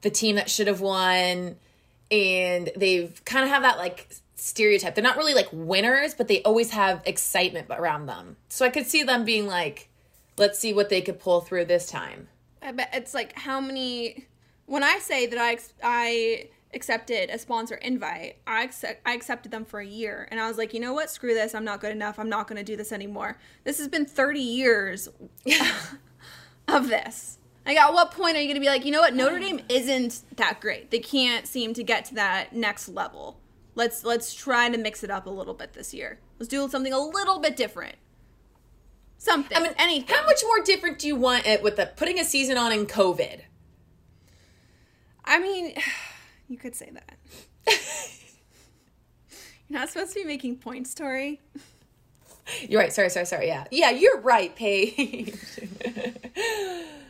the team that should have won, and they've kind of have that like stereotype. They're not really like winners, but they always have excitement around them. So I could see them being like, let's see what they could pull through this time. I bet it's like how many. When I say that I I accepted a sponsor invite, I accept, I accepted them for a year, and I was like, you know what? Screw this. I'm not good enough. I'm not going to do this anymore. This has been 30 years (laughs) of this. Like, at what point are you going to be like, you know what? Notre Dame isn't that great. They can't seem to get to that next level. Let's let's try to mix it up a little bit this year. Let's do something a little bit different. Something. I mean, anything. How much more different do you want it with the putting a season on in COVID? I mean, (sighs) you could say that. (laughs) You're not supposed to be making points, Tori. You're right. Sorry, sorry, sorry. Yeah. Yeah, you're right, Paige. (laughs)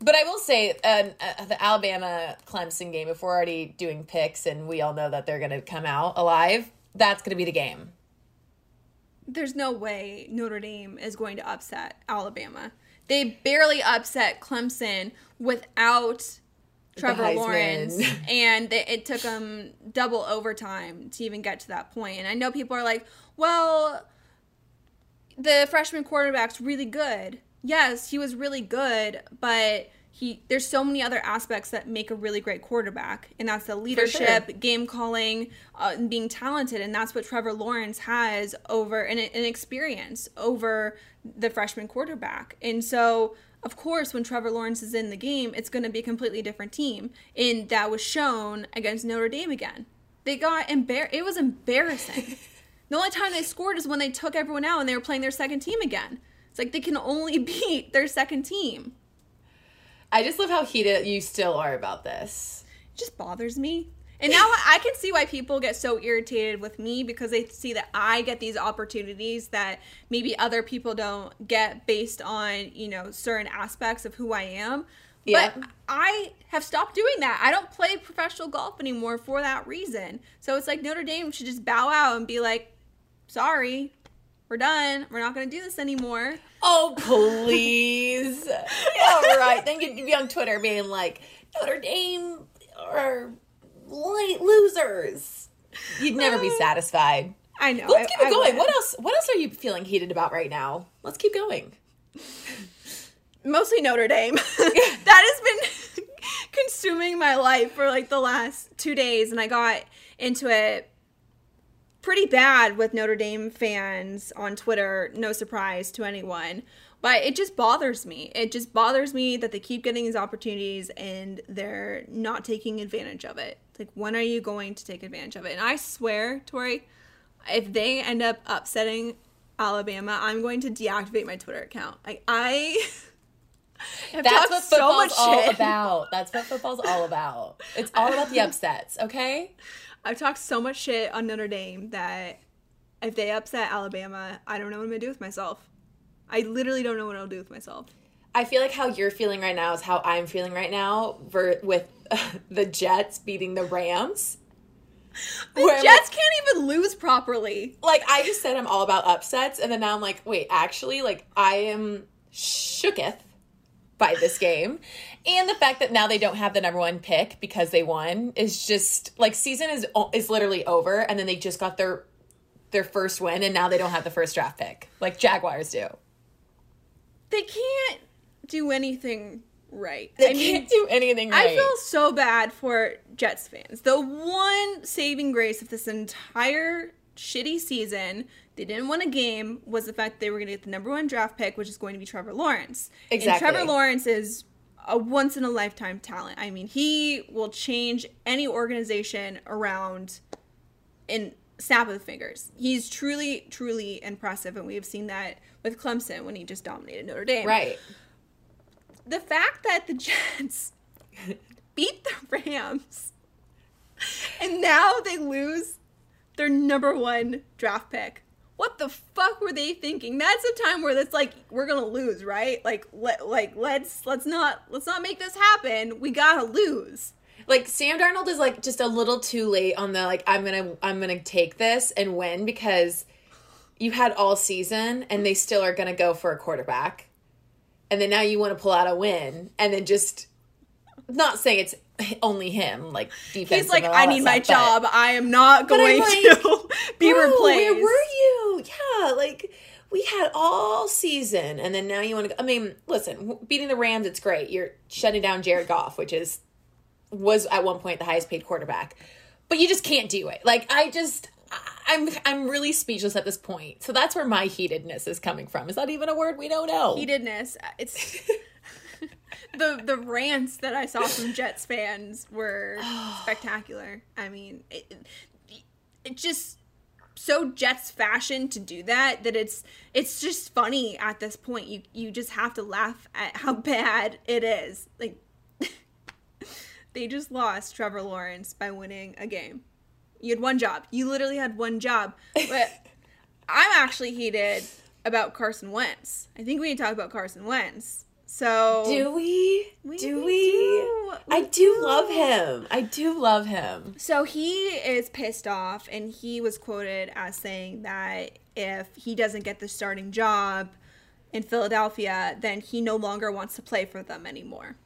but I will say, uh, uh, the Alabama Clemson game, if we're already doing picks and we all know that they're going to come out alive, that's going to be the game. There's no way Notre Dame is going to upset Alabama. They barely upset Clemson without Trevor Lawrence, (laughs) and they, it took them double overtime to even get to that point. And I know people are like, well, the freshman quarterback's really good. Yes, he was really good, but he there's so many other aspects that make a really great quarterback, and that's the leadership, game calling, uh, and being talented, and that's what Trevor Lawrence has over an, an experience over the freshman quarterback. And so, of course, when Trevor Lawrence is in the game, it's going to be a completely different team, and that was shown against Notre Dame again. They got embar. It was embarrassing. (laughs) The only time they scored is when they took everyone out and they were playing their second team again. It's like they can only (laughs) beat their second team. I just love how heated you still are about this. It just bothers me. And now I can see why people get so irritated with me because they see that I get these opportunities that maybe other people don't get based on, you know, certain aspects of who I am. Yeah. But I have stopped doing that. I don't play professional golf anymore for that reason. So it's like Notre Dame should just bow out and be like, sorry, we're done. We're not going to do this anymore. Oh, (laughs) please. All right. Then you'd be on Twitter being like, Notre Dame are late losers. You'd never be uh, satisfied. I know. Let's I- keep it I going. would. What else? What else are you feeling heated about right now? Let's keep going. mostly Notre Dame. (laughs) (laughs) that has been consuming my life for like the last two days, and I got into it pretty bad with Notre Dame fans on Twitter. No surprise to anyone. But it just bothers me. It just bothers me that they keep getting these opportunities and they're not taking advantage of it. Like, when are you going to take advantage of it? And I swear, Tori, if they end up upsetting Alabama, I'm going to deactivate my Twitter account. Like, I. (laughs) That's what so football's much all shit. about. That's what football's all about. It's all about the (laughs) upsets, okay? I've talked so much shit on Notre Dame that if they upset Alabama, I don't know what I'm gonna do with myself. I literally don't know what I'll do with myself. I feel like how you're feeling right now is how I'm feeling right now ver- with (laughs) the Jets beating the Rams. The Jets can't even lose properly. like I just said I'm all about upsets, and then now I'm like, wait, actually, like I am shooketh by this game, and the fact that now they don't have the number one pick because they won is just like season is is literally over, and then they just got their their first win, and now they don't have the first draft pick like Jaguars do. They can't do anything right. They I can't do anything right. I feel so bad for Jets fans. The one saving grace of this entire shitty season, they didn't win a game, was the fact that they were going to get the number one draft pick, which is going to be Trevor Lawrence. Exactly. And Trevor Lawrence is a once in a lifetime talent. I mean, he will change any organization around in snap of the fingers. He's truly, truly impressive, and we have seen that with Clemson when he just dominated Notre Dame right. the fact that the Jets (laughs) beat the Rams. And now they lose their number one draft pick. What the fuck were they thinking? That's a time where it's like we're gonna lose, right? Like like let's let's not let's not make this happen. We gotta lose. Like Sam Darnold is like just a little too late on the like I'm gonna I'm gonna take this and win because you had all season and they still are gonna go for a quarterback, and then now you want to pull out a win and then just not saying it's (laughs) only him like defense. He's like, I need my job. I am not going like, to (laughs) be bro, replaced. Where were you? Yeah, like we had all season, and then now you want to. I mean, listen, beating the Rams, it's great. You're shutting down Jared Goff, which is was at one point the highest paid quarterback, but you just can't do it. Like I just. I'm I'm really speechless at this point. So that's where my heatedness is coming from. Is that even a word we don't know? Heatedness. It's (laughs) the the rants that I saw from Jets fans were (sighs) spectacular. I mean, it, it just so Jets fashion to do that that it's it's just funny at this point. You you just have to laugh at how (laughs) bad it is. Like (laughs) they just lost Trevor Lawrence by winning a game. You had one job. You literally had one job. But (laughs) I'm actually heated about Carson Wentz. I think we need to talk about Carson Wentz. So do we? we do we? we? Do. I do love him. I do love him. So he is pissed off, and he was quoted as saying that if he doesn't get the starting job in Philadelphia, then he no longer wants to play for them anymore.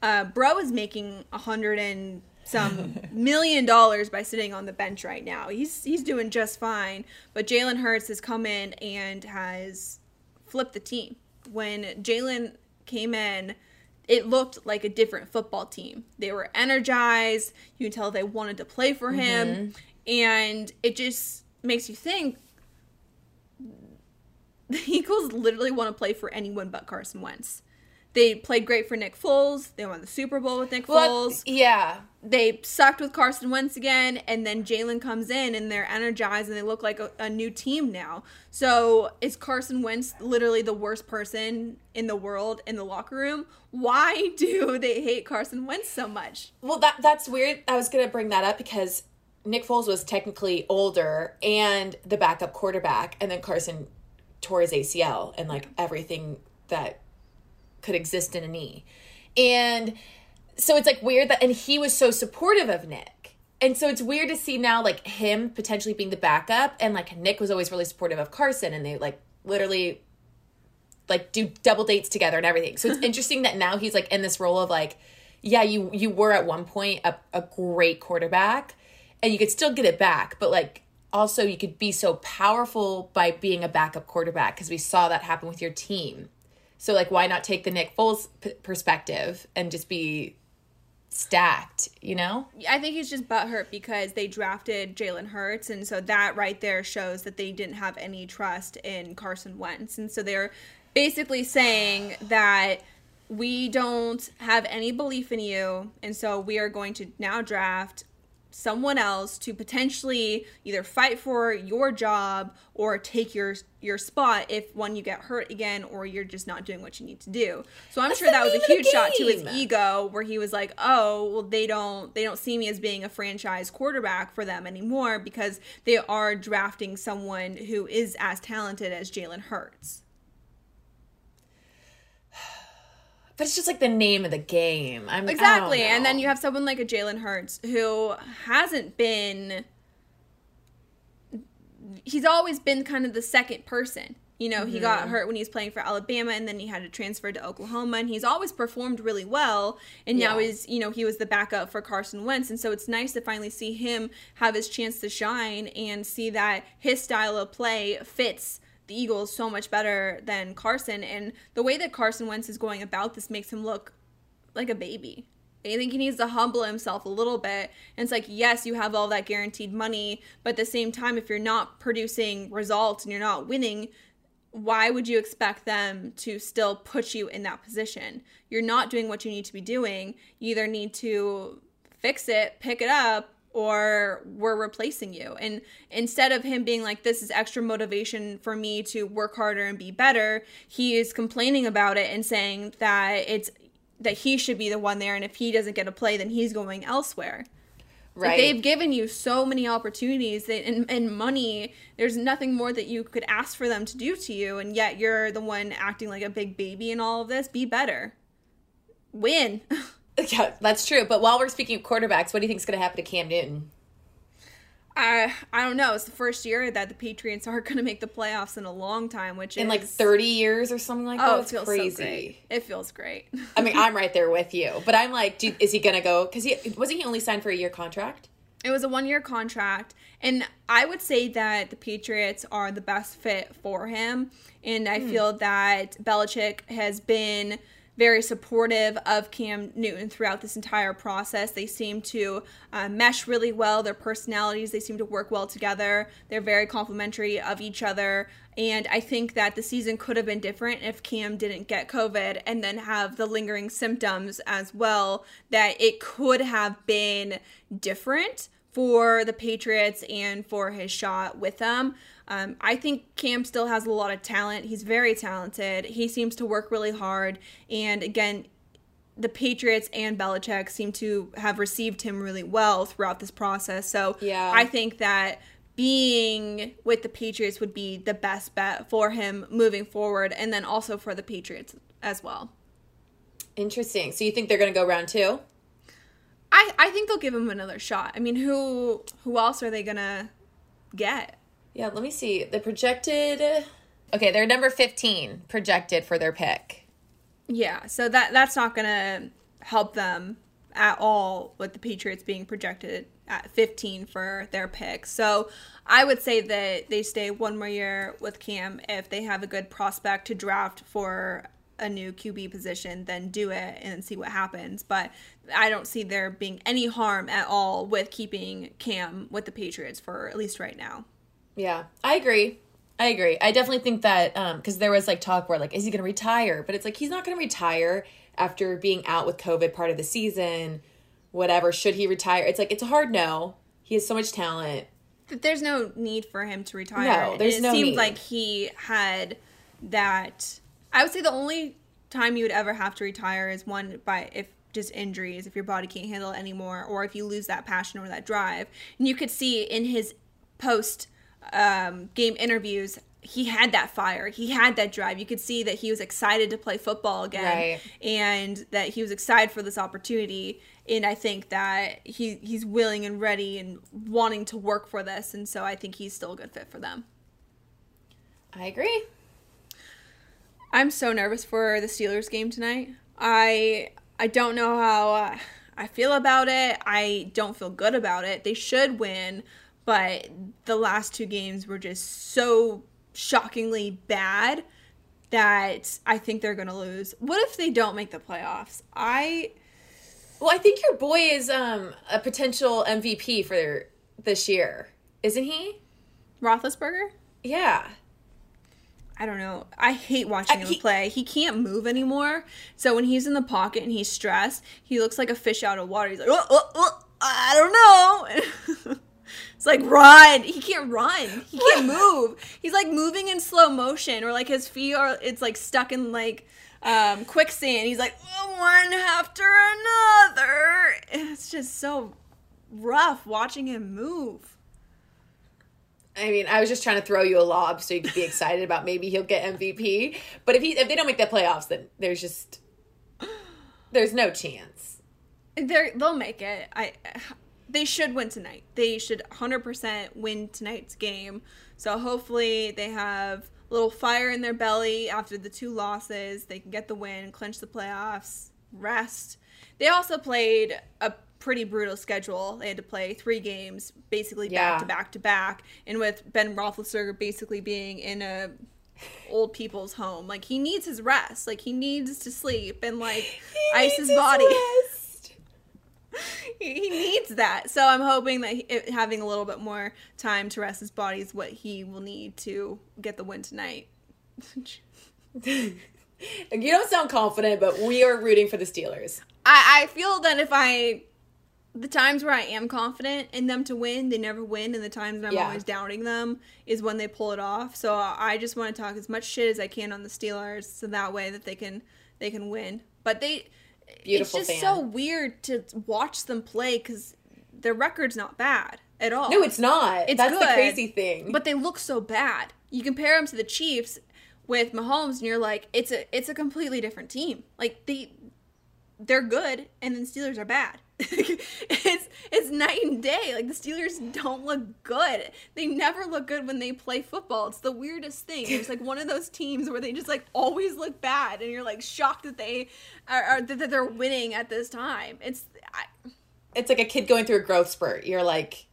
Uh, Bro is making a hundred and some (laughs) million dollars by sitting on the bench right now. He's he's doing just fine, but Jalen Hurts has come in and has flipped the team when Jalen came in, it looked like a different football team. They were energized. You can tell they wanted to play for him. Mm-hmm. And it just makes you think the Eagles literally want to play for anyone but Carson Wentz. They played great for Nick Foles. They won the Super Bowl with Nick well, Foles. Yeah. They sucked with Carson Wentz again, and then Jalen comes in and they're energized and they look like a, a, new team now. So is Carson Wentz literally the worst person in the world in the locker room? Why (laughs) do they hate Carson Wentz so much? Well, that that's weird. I was gonna bring that up because Nick Foles was technically older and the backup quarterback, and then Carson tore his ACL and like everything that could exist in a knee. And so it's like weird that, and he was so supportive of Nick. And so it's weird to see now like him potentially being the backup and like Nick was always really supportive of Carson and they like literally like do double dates together and everything. So it's (laughs) interesting that now he's like in this role of like, yeah, you you were at one point a, a great quarterback and you could still get it back, but like also you could be so powerful by being a backup quarterback because we saw that happen with your team so like, why not take the Nick Foles p- perspective and just be stacked? You know? I think he's just butthurt because they drafted Jalen Hurts, and so that right there shows that they didn't have any trust in Carson Wentz, and so they're basically saying that we don't have any belief in you, and so we are going to now draft someone else to potentially either fight for your job or take your your spot if one you get hurt again or you're just not doing what you need to do. So I'm That's sure that was a huge shot to his ego where he was like, "Oh, well they don't they don't see me as being a franchise quarterback for them anymore because they are drafting someone who is as talented as Jalen Hurts." But it's just like the name of the game. I'm exactly, and then you have someone like a Jalen Hurts who hasn't been. He's always been kind of the second person. You know, mm-hmm. he got mm-hmm. hurt when he was playing for Alabama, and then he had to transfer to Oklahoma, and he's always performed really well. And yeah. now he's, you know, he was the backup for Carson Wentz, and so it's nice to finally see him have his chance to shine and see that his style of play fits the Eagles so much better than Carson. And the way that Carson Wentz is going about this makes him look like a baby. I think he needs to humble himself a little bit. And it's like, yes, you have all that guaranteed money, but at the same time, if you're not producing results and you're not winning, why would you expect them to still put you in that position? You're not doing what you need to be doing. You either need to fix it, pick it up, or we're replacing you. And instead of him being like, this is extra motivation for me to work harder and be better, he is complaining about it and saying that it's that he should be the one there, and if he doesn't get a play, then he's going elsewhere. Like Right. they've given you so many opportunities that, and, and money. There's nothing more that you could ask for them to do to you, and yet you're the one acting like a big baby in all of this. Be better. Win. (laughs) (laughs) yeah, that's true. But while we're speaking of quarterbacks, what do you think is going to happen to Cam Newton? I I don't know. It's the first year that the Patriots are going to make the playoffs in a long time, which In is like 30 years or something like that? Oh, it feels crazy. so. It feels great. I mean, I'm (laughs) right there with you. But I'm like, do, is he going to go? Because he wasn't he only signed for a year contract? It was a one year contract, and I would say that the Patriots are the best fit for him. And I hmm. feel that Belichick has been very supportive of Cam Newton throughout this entire process. They seem to uh, mesh really well. Their personalities, they seem to work well together. They're very complimentary of each other. And I think that the season could have been different if Cam didn't get COVID and then have the lingering symptoms as well. That it could have been different for the Patriots and for his shot with them. Um, I think Cam still has a lot of talent. He's very talented. He seems to work really hard. And again, the Patriots and Belichick seem to have received him really well throughout this process. So Yeah. I think that being with the Patriots would be the best bet for him moving forward and then also for the Patriots as well. Interesting. So you think they're going to go round two? I, I think they'll give him another shot. I mean, who who else are they gonna get? Yeah, let me see. The projected. Okay, they're number 15 projected for their pick. Yeah, so that that's not gonna help them at all with the Patriots being projected at 15 for their pick. So I would say that they stay one more year with Cam if they have a good prospect to draft for a new QB position, then do it and see what happens. But I don't see there being any harm at all with keeping Cam with the Patriots for at least right now. Yeah, I agree. I agree. I definitely think that um, because there was like talk where like, is he going to retire? But it's like he's not going to retire after being out with COVID part of the season. Whatever. Should he retire? It's like it's a hard no. He has so much talent. there's no need for him to retire. No, there's it no seemed need. like he had that. I would say the only time you would ever have to retire is one by if just injuries, if your body can't handle it anymore, or if you lose that passion or that drive. And you could see in his post um, game interviews. He had that fire. He had that drive. You could see that he was excited to play football again, Right. and that he was excited for this opportunity. And I think that he he's willing and ready and wanting to work for this, and so I think he's still a good fit for them. I agree. I'm so nervous for the Steelers game tonight. I I don't know how I feel about it. I don't feel good about it. They should win, but the last two games were just so shockingly bad that I think they're going to lose. What if they don't make the playoffs? I Well, I think your boy is um a potential MVP for this year, isn't he? Roethlisberger? Yeah. I don't know. I hate watching him he- play. He can't move anymore. So when he's in the pocket and he's stressed, he looks like a fish out of water. He's like, oh, oh, oh, I don't know. (laughs) it's like run. He can't run. He can't move. He's like moving in slow motion, or like his feet are. It's like stuck in like um, quicksand. He's like one after another. It's just so rough watching him move. I mean, I was just trying to throw you a lob so you could be excited about maybe he'll get MVP. But if he if they don't make the playoffs, then there's just there's no chance. They're, they'll make it. I they should win tonight. They should 100% win tonight's game. So hopefully they have a little fire in their belly after the two losses. They can get the win, clinch the playoffs, rest. They also played a pretty brutal schedule. They had to play three games, basically Yeah. back to back to back, and with Ben Roethlisberger basically being in a old people's home, like he needs his rest. Like he needs to sleep and like ice his body (laughs) he, he needs that. So I'm hoping that he, it- having a little bit more time to rest his body is what he will need to get the win tonight. (laughs) You don't sound confident, but we are rooting for the Steelers. I, I feel that if I, the times where I am confident in them to win, they never win, and the times I'm Yeah. always doubting them is when they pull it off. So I just want to talk as much shit as I can on the Steelers, so that way that they can they can win. But they, Beautiful it's just fan. so weird to watch them play because their record's not bad at all. No, it's not. It's That's the crazy thing. But they look so bad. You compare them to the Chiefs with Mahomes, and you're like, it's a it's a completely different team. Like they they're good, and then Steelers are bad. It's it's night and day. Like the Steelers don't look good. They never look good when they play football. It's the weirdest thing. It's like one of those teams where they just like always look bad, and you're like shocked that they are, are that they're winning at this time. It's I, it's like a kid going through a growth spurt. You're like,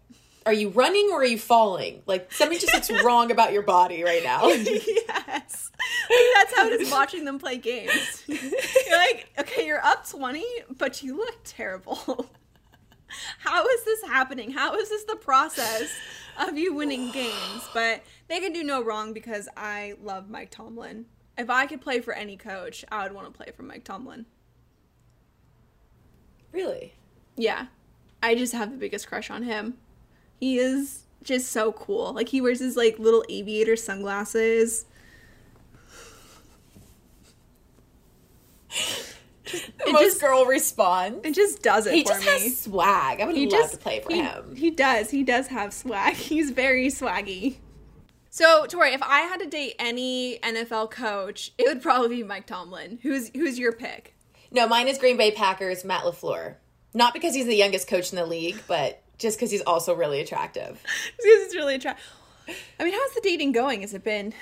are you running or are you falling? Like something just looks (laughs) wrong about your body right now. (laughs) yes. Like, that's how it is watching them play games. You're like, okay, you're up 20, but you look terrible. (laughs) How is this happening? How is this the process of you winning games? But they can do no wrong because I love Mike Tomlin. If I could play for any coach, I would want to play for Mike Tomlin. Really? Yeah. I just have the biggest crush on him. He is just so cool. Like he wears his like little aviator sunglasses. The most just- girl respond. It just does it He for just me. has swag. I would he love just to play for he, him. He does. He does have swag. (laughs) He's very swaggy. So, Tori, if I had to date any NFL coach, it would probably be Mike Tomlin. Who's who's your pick? No, mine is Green Bay Packers, Matt LaFleur. Not because he's the youngest coach in the league, but just because he's also really attractive. (laughs) Because it's really attractive. I mean, how's the dating going? Has it been?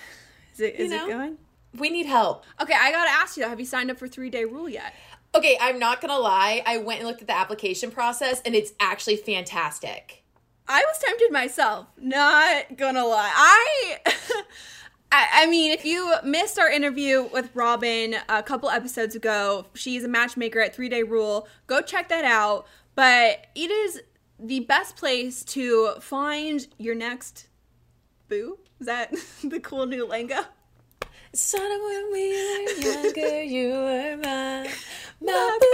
Is it is know? it going? We need help. Okay, I gotta ask you. Have you signed up for three day rule yet? Okay, I'm not gonna lie. I went and looked at the application process, and it's actually fantastic. I was tempted myself. Not gonna lie. I, (laughs) I, I mean, if you missed our interview with Robin a couple episodes ago, she's a matchmaker at Three Day Rule. Go check that out. But it is the best place to find your next boo. Is that (laughs) the cool new lingo? Started when we were (laughs) younger, you were my, my (laughs)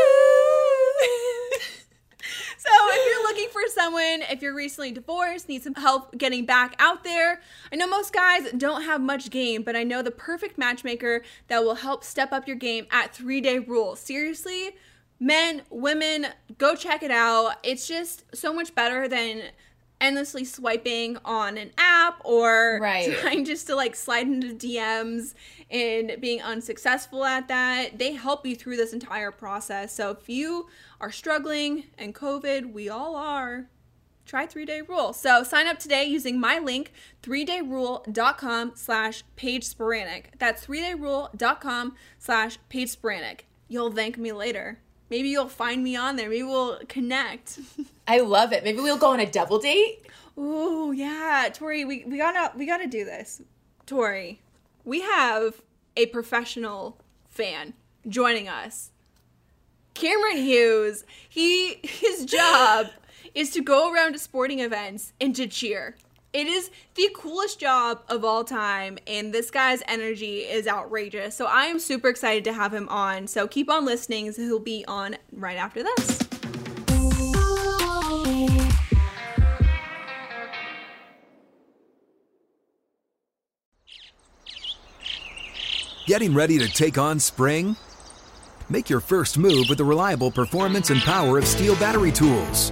So if you're looking for someone, if you're recently divorced, need some help getting back out there, I know most guys don't have much game, but I know the perfect matchmaker that will help step up your game at Three Day Rule. Seriously, men, women, go check it out. It's just so much better than endlessly swiping on an app or Right. (laughs) trying just to like slide into DMs and being unsuccessful at that. They help you through this entire process. So if you are struggling and COVID, we all are, try three day rule. So sign up today using my link, 3dayrule.com slash Paige Spiranac. That's 3dayrule.com slash Paige Spiranac. You'll thank me later. Maybe you'll find me on there. Maybe we'll connect. (laughs) I love it. Maybe we'll go on a double date. Ooh, yeah, Tori, we, we gotta we gotta do this. Tori, we have a professional fan joining us. Cameron Hughes. He his job (laughs) is to go around to sporting events and to cheer. It is the coolest job of all time, and this guy's energy is outrageous. So I am super excited to have him on. So keep on listening, so he'll be on right after this. Getting ready to take on spring? Make your first move with the reliable performance and power of STIHL battery tools.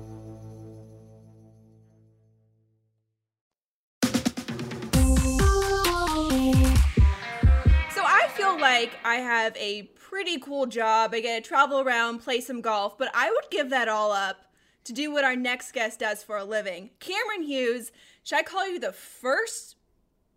I have a pretty cool job. I get to travel around, play some golf, but I would give that all up to do what our next guest does for a living. Cameron Hughes, should I call you the first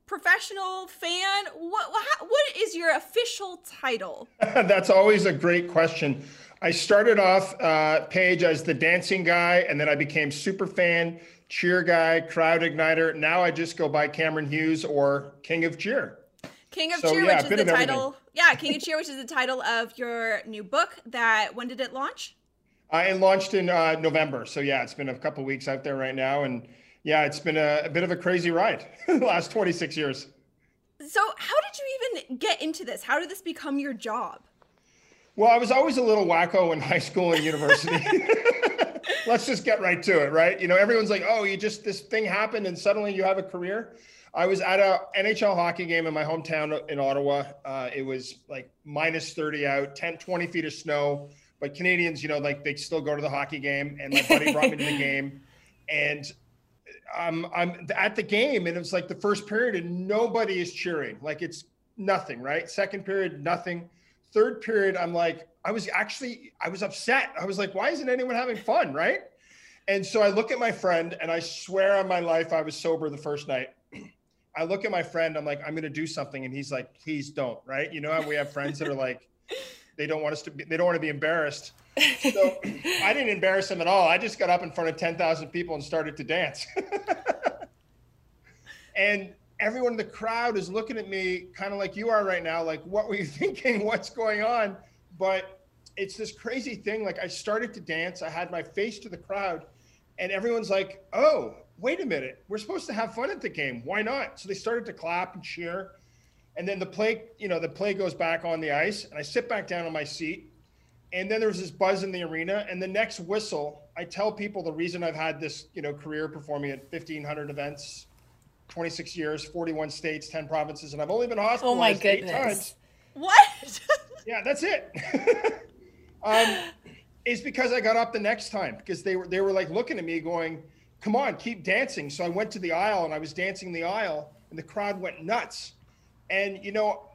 professional fan? What what, what is your official title? (laughs) That's always a great question. I started off uh, Paige as the dancing guy, and then I became super fan, cheer guy, crowd igniter. Now I just go by Cameron Hughes or King of Cheer. King of So, Cheer, yeah, which is the title. Yeah, King of Cheer, which is the title of your new book. That when did it launch? Uh, it launched in uh, November, so yeah, it's been a couple weeks out there right now, and yeah, it's been a, a bit of a crazy ride (laughs) the last 26 years. So, how did you even get into this? How did this become your job? Well, I was always a little wacko in (laughs) high school and university. (laughs) Let's just get right to it, right? You know, everyone's like, "Oh, you just this thing happened and suddenly you have a career." I was at a NHL hockey game in my hometown in Ottawa. Uh, it was like minus 30 out, 10, 20 feet of snow. But Canadians, you know, like they still go to the hockey game. And my buddy brought me to the (laughs) game. And um, I'm at the game, and it was like the first period, and nobody is cheering. Like it's nothing, right? Second period, nothing. Third period, I'm like, I was actually, I was upset. I was like, why isn't anyone having fun, right? And so I look at my friend, and I swear on my life, I was sober the first night. I look at my friend, I'm like, I'm gonna do something, and he's like, please don't, right? You know how we have friends that are like, they don't want us to be, they don't want to be embarrassed. So I didn't embarrass him at all. I just got up in front of 10,000 people and started to dance. (laughs) and everyone in the crowd is looking at me kind of like you are right now, like, what were you (laughs) thinking? What's going on? But it's this crazy thing. Like, I started to dance, I had my face to the crowd, and everyone's like, oh, wait a minute, we're supposed to have fun at the game. Why not? So they started to clap and cheer. And then the play, you know, the play goes back on the ice, and I sit back down on my seat. And then there's this buzz in the arena. And the next whistle, I tell people the reason I've had this, you know, career performing at 1,500 events, 26 years, 41 states, 10 provinces, and I've only been hospitalized Oh my eight times. What? (laughs) Yeah, that's it. (laughs) um, is because I got up the next time because they were they were like looking at me going, "Come on, keep dancing." So I went to the aisle and I was dancing the aisle, and the crowd went nuts. And you know,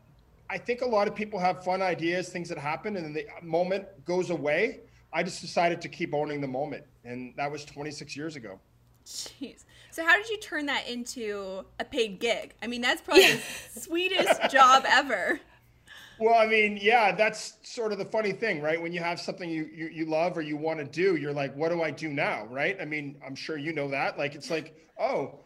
I think a lot of people have fun ideas, things that happen, and then the moment goes away. I just decided to keep owning the moment, and that was 26 years ago. Jeez. So, how did you turn that into a paid gig? I mean, that's probably (laughs) the sweetest job ever. Well, I mean, yeah, that's sort of the funny thing, right? When you have something you, you, you love or you want to do, you're like, what do I do now, right? I mean, I'm sure you know that. Like, it's like, oh,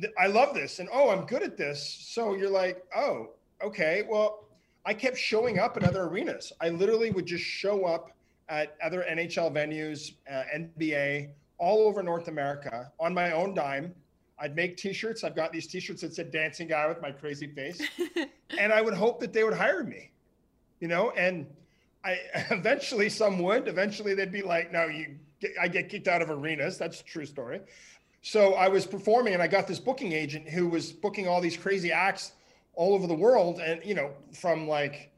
th- I love this, and oh, I'm good at this. So you're like, oh, okay. Well, I kept showing up in other arenas. I literally would just show up at other NHL venues, uh, NBA, all over North America on my own dime. I'd make T-shirts. I've got these T-shirts that said "Dancing Guy" with my crazy face, (laughs) and I would hope that they would hire me, you know. And I (laughs) eventually some would. Eventually they'd be like, "No, you." Get, I get kicked out of arenas. That's a true story. So I was performing, and I got this booking agent who was booking all these crazy acts all over the world, and you know, from like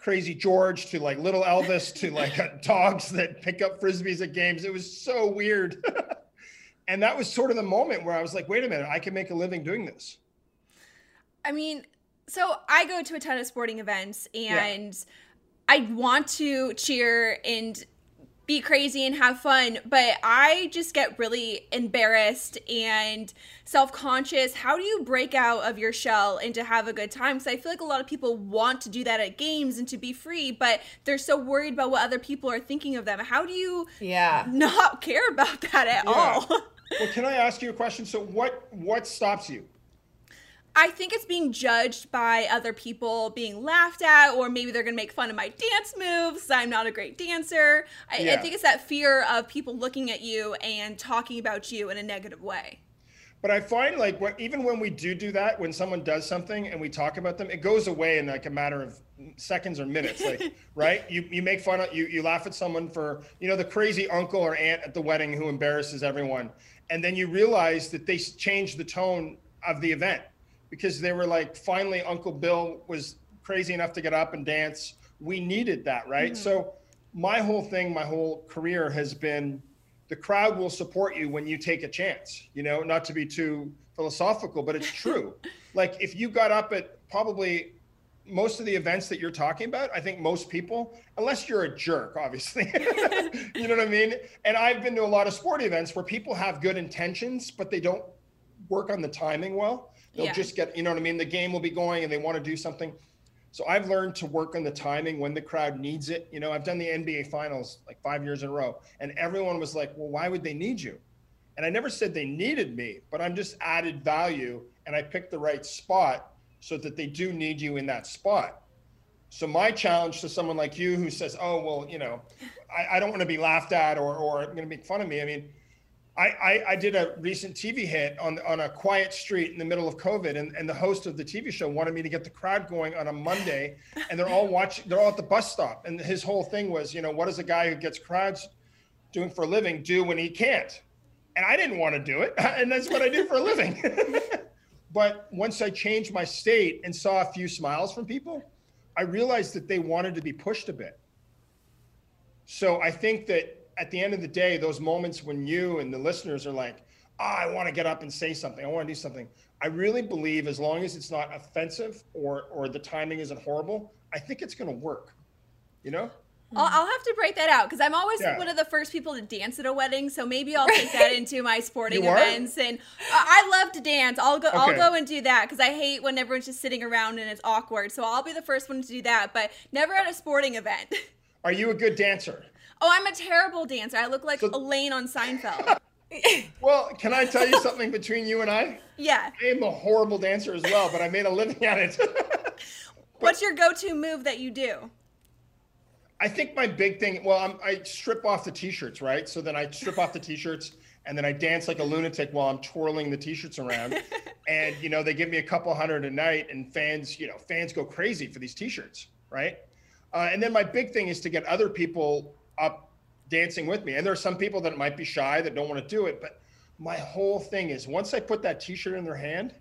Crazy George to like Little Elvis to like (laughs) dogs that pick up frisbees at games. It was so weird. And that was sort of the moment where I was like, wait a minute, I can make a living doing this. I mean, so I go to a ton of sporting events and I want to cheer and be crazy and have fun, but I just get really embarrassed and self conscious. How do you break out of your shell and to have a good time? Because I feel like a lot of people want to do that at games and to be free, but they're so worried about what other people are thinking of them. How do you Yeah. not care about that at all? (laughs) well, can I ask you a question? So what what stops you? I think it's being judged by other people, being laughed at, or maybe they're gonna make fun of my dance moves. I'm not a great dancer. I, I think it's that fear of people looking at you and talking about you in a negative way. But I find like when, even when we do do that, when someone does something and we talk about them, it goes away in like a matter of seconds or minutes. Like, (laughs) right? You you make fun of you you laugh at someone for you know the crazy uncle or aunt at the wedding who embarrasses everyone, and then you realize that they changed the tone of the event because they were like, finally, Uncle Bill was crazy enough to get up and dance. We needed that, right? Mm-hmm. So my whole thing, my whole career has been the crowd will support you when you take a chance you know not to be too philosophical but it's true. (laughs) Like if you got up at probably most of the events that you're talking about i think most people unless you're a jerk obviously (laughs) you know what i mean? And i've been to a lot of sport events where people have good intentions but they don't work on the timing well. They'll Yeah. just get you know what i mean? The game will be going and they want to do something so I've learned to work on the timing when the crowd needs it. You know, I've done the NBA finals like five years in a row, and everyone was like, well, why would they need you? And I never said they needed me, but I'm just added value and I picked the right spot so that they do need you in that spot. So my challenge to someone like you who says, oh, well, you know, I, I don't want to be laughed at or, or going to make fun of me. I mean, I, I, I, did a recent TV hit on on a quiet street in the middle of COVID, and, and the host of the TV show wanted me to get the crowd going on a Monday, and they're all watching. They're all at the bus stop, and his whole thing was, you know, what does a guy who gets crowds doing for a living do when he can't? And I didn't want to do it, (laughs) and that's what I do for a living. (laughs) but once I changed my state and saw a few smiles from people, I realized that they wanted to be pushed a bit. So I think that at the end of the day, those moments when you and the listeners are like, oh, I want to get up and say something, I want to do something. I really believe as long as it's not offensive or or the timing isn't horrible, I think it's going to work. You know? I'll, have to break that out because I'm always yeah. one of the first people to dance at a wedding. So maybe I'll take that into my sporting events. And uh, I love to dance. I'll go. Okay. I'll go and do that because I hate when everyone's just sitting around and it's awkward. So I'll be the first one to do that, but never at a sporting event. Are you a good dancer? Oh, I'm a terrible dancer. I look like so, Elaine on Seinfeld. (laughs) well, can I tell you something between you and I? Yeah. I am a horrible dancer as well, but I made a living at it. (laughs) What's your go-to move that you do? I think my big thing. Well, I'm, I strip off the t-shirts, right? So then I strip off the t-shirts, and then I dance like a lunatic while I'm twirling the t-shirts around. (laughs) and you know, they give me a couple hundred a night, and fans, you know, fans go crazy for these t-shirts, right? Uh, and then my big thing is to get other people up dancing with me. And there are some people that might be shy that don't want to do it. But my whole thing is once I put that t-shirt in their hand,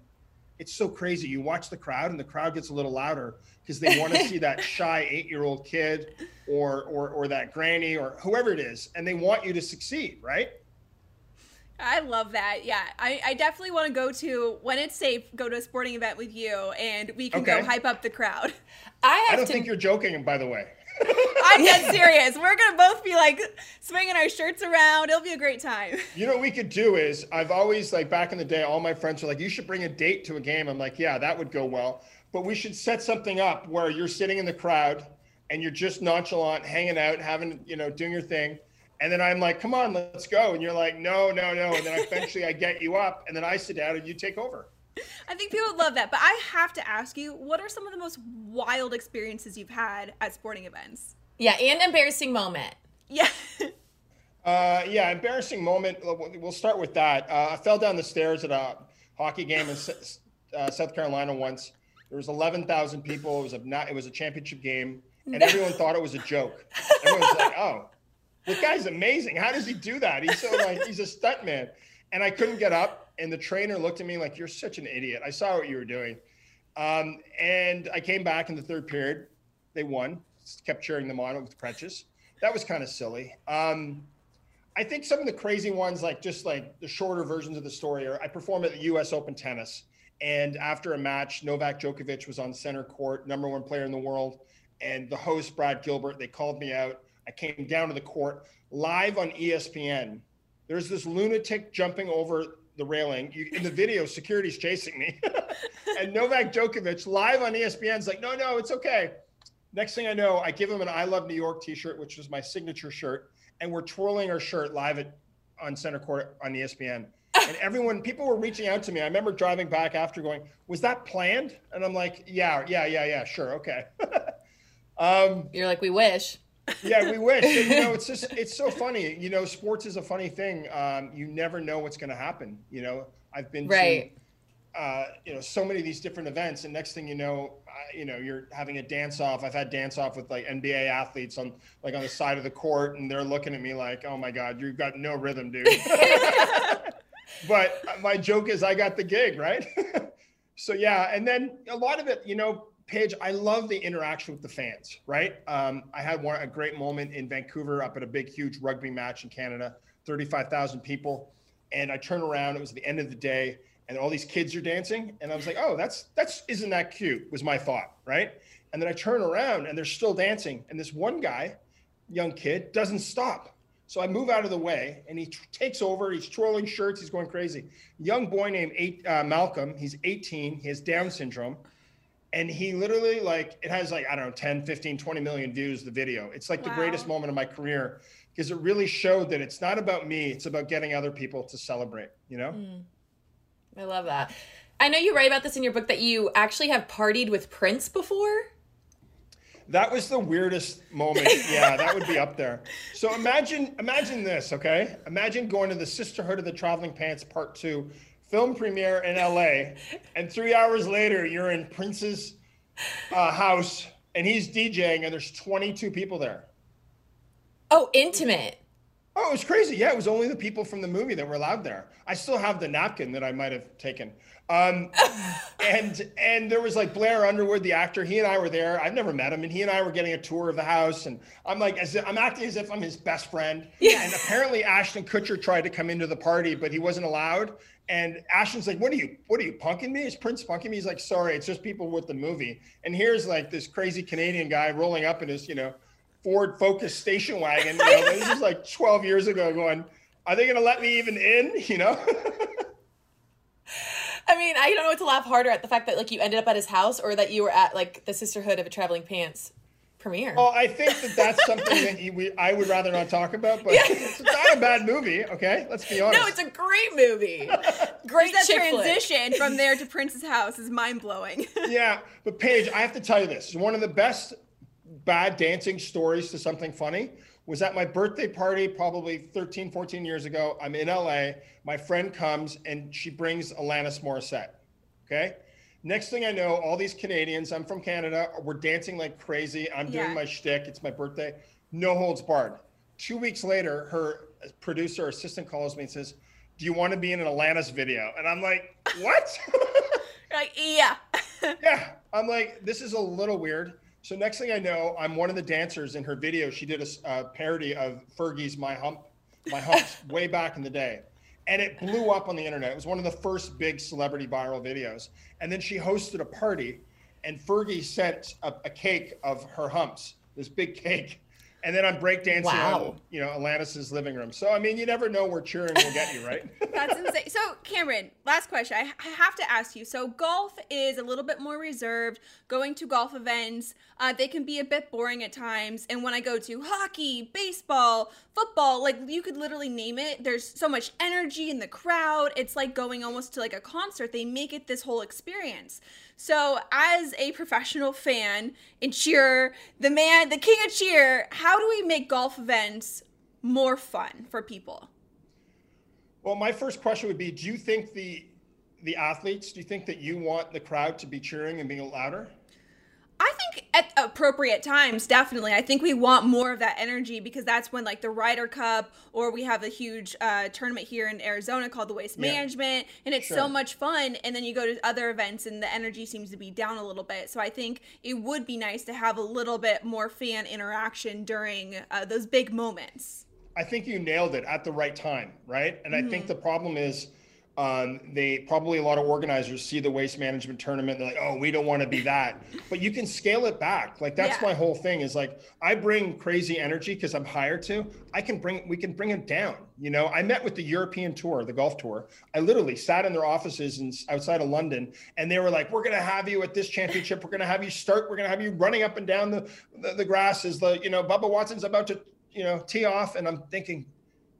it's so crazy. You watch the crowd and the crowd gets a little louder because they want to (laughs) see that shy eight-year-old kid or or or that granny or whoever it is, and they want you to succeed, right? I love that. Yeah, I, I definitely want to go to when it's safe. Go to a sporting event with you, and we can okay. go hype up the crowd. I, I don't to... think you're joking, by the way. I'm dead serious. We're gonna both be like swinging our shirts around. It'll be a great time. You know what we could do is I've always like back in the day, all my friends were like, "You should bring a date to a game." I'm like, "Yeah, that would go well." But we should set something up where you're sitting in the crowd and you're just nonchalant, hanging out, having you know, doing your thing. And then I'm like, "Come on, let's go." And you're like, "No, no, no." And then eventually I get you up, and then I sit down and you take over. I think people would love that. But I have to ask you, what are some of the most wild experiences you've had at sporting events? Yeah, and embarrassing moment. Yeah. uh, yeah, embarrassing moment. We'll start with that. Uh, I fell down the stairs at a hockey game in uh, South Carolina once. There was 11,000 people. It was a it was a championship game, and no. everyone thought it was a joke. Everyone was like, "Oh, this guy's amazing. How does he do that? He's so like he's a stuntman." And I couldn't get up and the trainer looked at me like, "You're such an idiot. I saw what you were doing." Um, and I came back in the third period. They won. Kept cheering them on with Precious. That was kind of silly. Um, I think some of the crazy ones, like just like the shorter versions of the story, are I perform at the U.S. Open tennis, and after a match, Novak Djokovic was on center court, number one player in the world, and the host Brad Gilbert. They called me out. I came down to the court live on ESPN. There's this lunatic jumping over the railing. You, in the video, security's chasing me. (laughs) and Novak Djokovic live on ESPN's like, no, no, it's okay. Next thing I know, I give him an I Love New York t-shirt, which was my signature shirt. And we're twirling our shirt live at, on center court on ESPN. And everyone, people were reaching out to me. I remember driving back after going, was that planned? And I'm like, yeah, yeah, yeah, yeah, sure. Okay. (laughs) um, You're like, we wish yeah, we (laughs) wish. you know, it's just it's so funny. You know, sports is a funny thing. Um, you never know what's going to happen. You know, I've been right. to uh, you know so many of these different events, and next thing you know, uh, you know, you're having a dance off. I've had dance off with like NBA athletes on like on the side of the court, and they're looking at me like, "Oh my god, you've got no rhythm, dude." (laughs) (laughs) but my joke is, I got the gig, right? so yeah, and then a lot of it, you know, Paige, I love the interaction with the fans, right? Um, I had one a great moment in Vancouver up at a big, huge rugby match in Canada, 35,000 people. And I turn around, it was the end of the day, and all these kids are dancing. And I was like, oh, that's, that's, isn't that cute? Was my thought, right? And then I turn around and they're still dancing. And this one guy, young kid, doesn't stop. So I move out of the way and he t- takes over. He's twirling shirts. He's going crazy. Young boy named eight, uh, Malcolm. He's 18. He has Down syndrome and he literally like it has like i don't know 10 15 20 million views the video it's like wow. the greatest moment of my career because it really showed that it's not about me it's about getting other people to celebrate you know mm. i love that i know you write about this in your book that you actually have partied with prince before That was the weirdest moment. Yeah, that would be up there. So imagine, imagine this, okay? Imagine going to the Sisterhood of the Traveling Pants Part Two film premiere in LA, and three hours later you're in Prince's uh, house and he's DJing, and there's 22 people there. Oh, intimate. Oh, it was crazy. Yeah, it was only the people from the movie that were allowed there. I still have the napkin that I might have taken. Um, and and there was like Blair Underwood, the actor. He and I were there. I've never met him, and he and I were getting a tour of the house. And I'm like, as if, I'm acting as if I'm his best friend. Yeah. And apparently Ashton Kutcher tried to come into the party, but he wasn't allowed. And Ashton's like, "What are you? What are you punking me? Is Prince punking me?" He's like, "Sorry, it's just people with the movie." And here's like this crazy Canadian guy rolling up in his, you know Ford Focus station wagon. You know, this is like 12 years ago. Going, are they going to let me even in? (laughs) You know. I mean, I don't know what to laugh harder at the fact that like you ended up at his house or that you were at like the Sisterhood of a Traveling Pants premiere. Oh, I think that that's something that you, we, I would rather not talk about, but yeah. it's not a bad movie. Okay, let's be honest. No, it's a great movie. (laughs) great that transition from there to (laughs) Prince's house is mind blowing. (laughs) yeah, but Paige, I have to tell you this: one of the best bad dancing stories to something funny was at my birthday party probably 13 14 years ago. I'm in la my friend comes and she brings alanis morissette okay? Next thing i know all these canadians i'm from canada we're dancing like crazy. I'm yeah. doing my shtick. It's my birthday. No holds barred. Two weeks later her producer assistant calls me and says do you want to be in an alanis video? And i'm like what? (laughs) Like yeah. (laughs) Yeah. I'm like this is a little weird so next thing I know, I'm one of the dancers in her video. She did a uh, parody of Fergie's "My Hump," "My Humps" (laughs) way back in the day, and it blew up on the internet. It was one of the first big celebrity viral videos. And then she hosted a party, and Fergie sent a, a cake of her humps, this big cake, and then I'm breakdancing wow. on, you know, Alanis's living room. So I mean, you never know where cheering will get you, right? (laughs) That's insane. So Cameron, last question. I, I, have to ask you. So golf is a little bit more reserved. Going to golf events, uh, they can be a bit boring at times. And when I go to hockey, baseball, football, like you could literally name it. There's so much energy in the crowd. It's like going almost to like a concert. They make it this whole experience. So, as a professional fan and cheer, the man, the king of cheer, how do we make golf events more fun for people? Well, my first question would be: Do you think the the athletes? Do you think that you want the crowd to be cheering and being louder? I think at appropriate times, definitely. I think we want more of that energy because that's when, like, the Ryder Cup, or we have a huge uh, tournament here in Arizona called the Waste yeah. Management, and it's sure. so much fun. And then you go to other events, and the energy seems to be down a little bit. So I think it would be nice to have a little bit more fan interaction during uh, those big moments. I think you nailed it at the right time, right? And mm-hmm. I think mm-hmm. the problem is um, they probably a lot of organizers see the waste management tournament. They're like, oh, we don't want to be that. But you can scale it back. Like that's yeah. my whole thing. Is like I bring crazy energy because I'm hired to. I can bring we can bring it down. You know, I met with the European tour, the golf tour. I literally sat in their offices in, outside of London, and they were like, "We're gonna have you at this championship. We're gonna have you start. We're gonna have you running up and down the the, the grass as the you know Bubba Watson's about to you know tee off." And I'm thinking,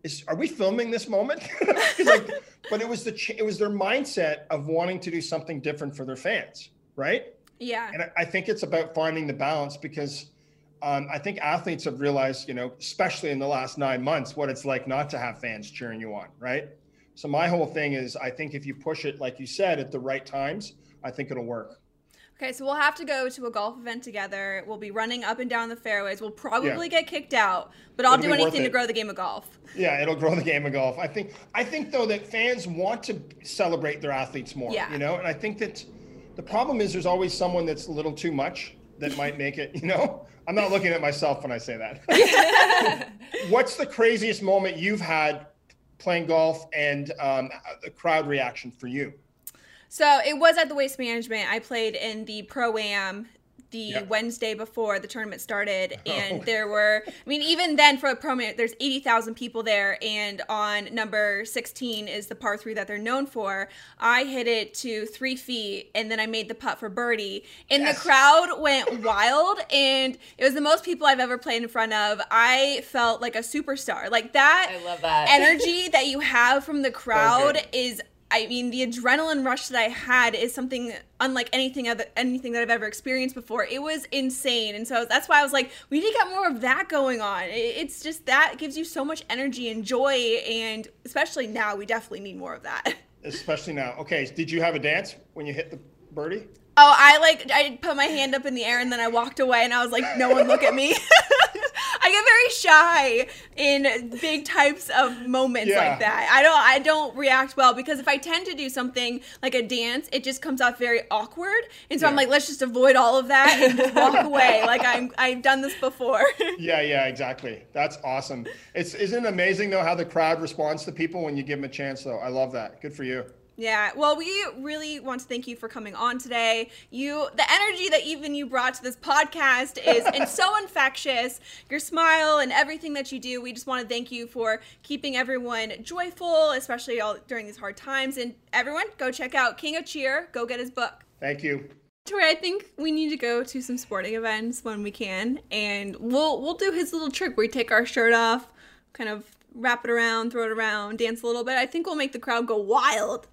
is are we filming this moment? (laughs) like, but it was the it was their mindset of wanting to do something different for their fans, right? Yeah. And I, I think it's about finding the balance because um, I think athletes have realized, you know, especially in the last nine months, what it's like not to have fans cheering you on, right? So my whole thing is, I think if you push it, like you said, at the right times, I think it'll work. Okay, so we'll have to go to a golf event together. We'll be running up and down the fairways. We'll probably yeah. get kicked out, but I'll it'll do anything to grow the game of golf. Yeah, it'll grow the game of golf. I think I think though that fans want to celebrate their athletes more, yeah. you know? And I think that the problem is there's always someone that's a little too much that might make it, you know? I'm not looking at myself when I say that. (laughs) What's the craziest moment you've had playing golf and um, the crowd reaction for you? So it was at the Waste Management. I played in the Pro Am the yep. Wednesday before the tournament started, (laughs) oh. and oh. there were, I mean, even then for a pro there's 80,000 people there, and on number 16 is the par three that they're known for. I hit it to three feet, and then I made the putt for birdie, and yes. the crowd went wild, and it was the most people I've ever played in front of. I felt like a superstar, like that. I love that energy that you have from the crowd is I mean, the adrenaline rush that I had is something unlike anything other anything that I've ever experienced before. It was insane, and so that's why I was like, we need to get more of that going on. It's just that gives you so much energy and joy, and especially now, we definitely need more of that. (laughs) Especially now. Okay, did you have a dance when you hit the birdie? Oh, I like I put my hand up in the air and then I walked away and I was like, no one look at me. (laughs) I get very shy in big types of moments yeah. like that. I don't I don't react well because if I tend to do something like a dance, it just comes off very awkward. And so yeah. I'm like, let's just avoid all of that and just walk (laughs) away. Like I'm I've done this before. (laughs) yeah, yeah, exactly. That's awesome. It's isn't it amazing though how the crowd responds to people when you give them a chance though. I love that. Good for you. Yeah, well, we really want to thank you for coming on today. You, the energy that even you brought to this podcast is and so (laughs) infectious. Your smile and everything that you do. We just want to thank you for keeping everyone joyful, especially all during these hard times. And everyone, go check out King of Cheer. Go get his book. Thank you. Tori, I think we need to go to some sporting events when we can, and we'll we'll do his little trick where we take our shirt off, kind of wrap it around, throw it around, dance a little bit. I think we'll make the crowd go wild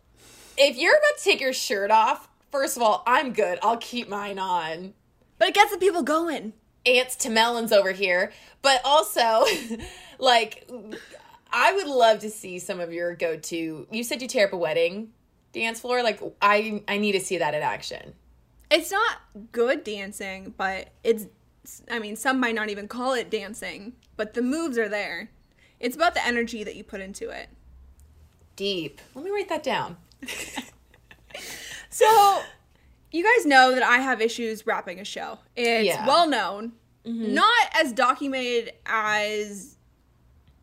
if you're about to take your shirt off, first of all, I'm good. I'll keep mine on. But it gets the people going. Ants to melons over here. But also, (laughs) like, I would love to see some of your go to. You said you tear up a wedding dance floor. Like, I I need to see that in action. It's not good dancing, but it's. I mean, some might not even call it dancing, but the moves are there. It's about the energy that you put into it. Deep. Let me write that down. (laughs) so, you guys know that I have issues wrapping a show. It's yeah. well known, mm-hmm. not as documented as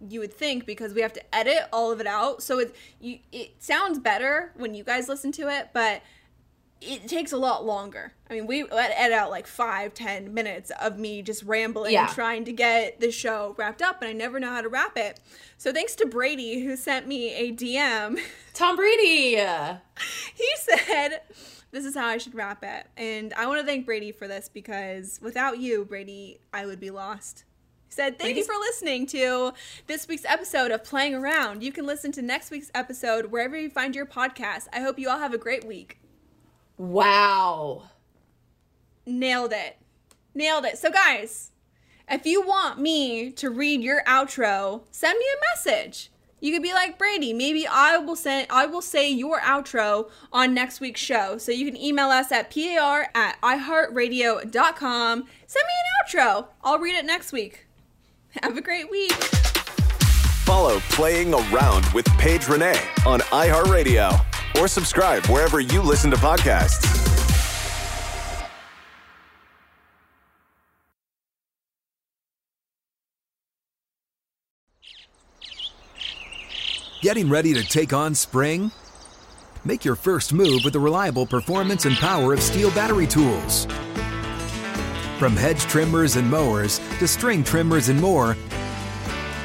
you would think because we have to edit all of it out. So it you it sounds better when you guys listen to it, but it takes a lot longer. I mean, we edit out like five, ten minutes of me just rambling yeah. trying to get the show wrapped up, and I never know how to wrap it. So thanks to Brady who sent me a DM. (laughs) Tom Brady. he said this is how I should wrap it, and I want to thank Brady for this because without you, Brady, I would be lost. He said, Thank you for listening to this week's episode of Playing Around. You can listen to next week's episode wherever you find your podcast. I hope you all have a great week. Wow. Nailed it. Nailed it. So, guys, if you want me to read your outro, send me a message. You could be like Brady. Maybe I will send I will say your outro on next week's show. So you can email us at par at iheartradio.com. Send me an outro. I'll read it next week. Have a great week. Follow Playing Around with Paige Renee on iHeartRadio or subscribe wherever you listen to podcasts. Getting ready to take on spring? Make your first move with the reliable performance and power of STIHL battery tools. From hedge trimmers and mowers to string trimmers and more,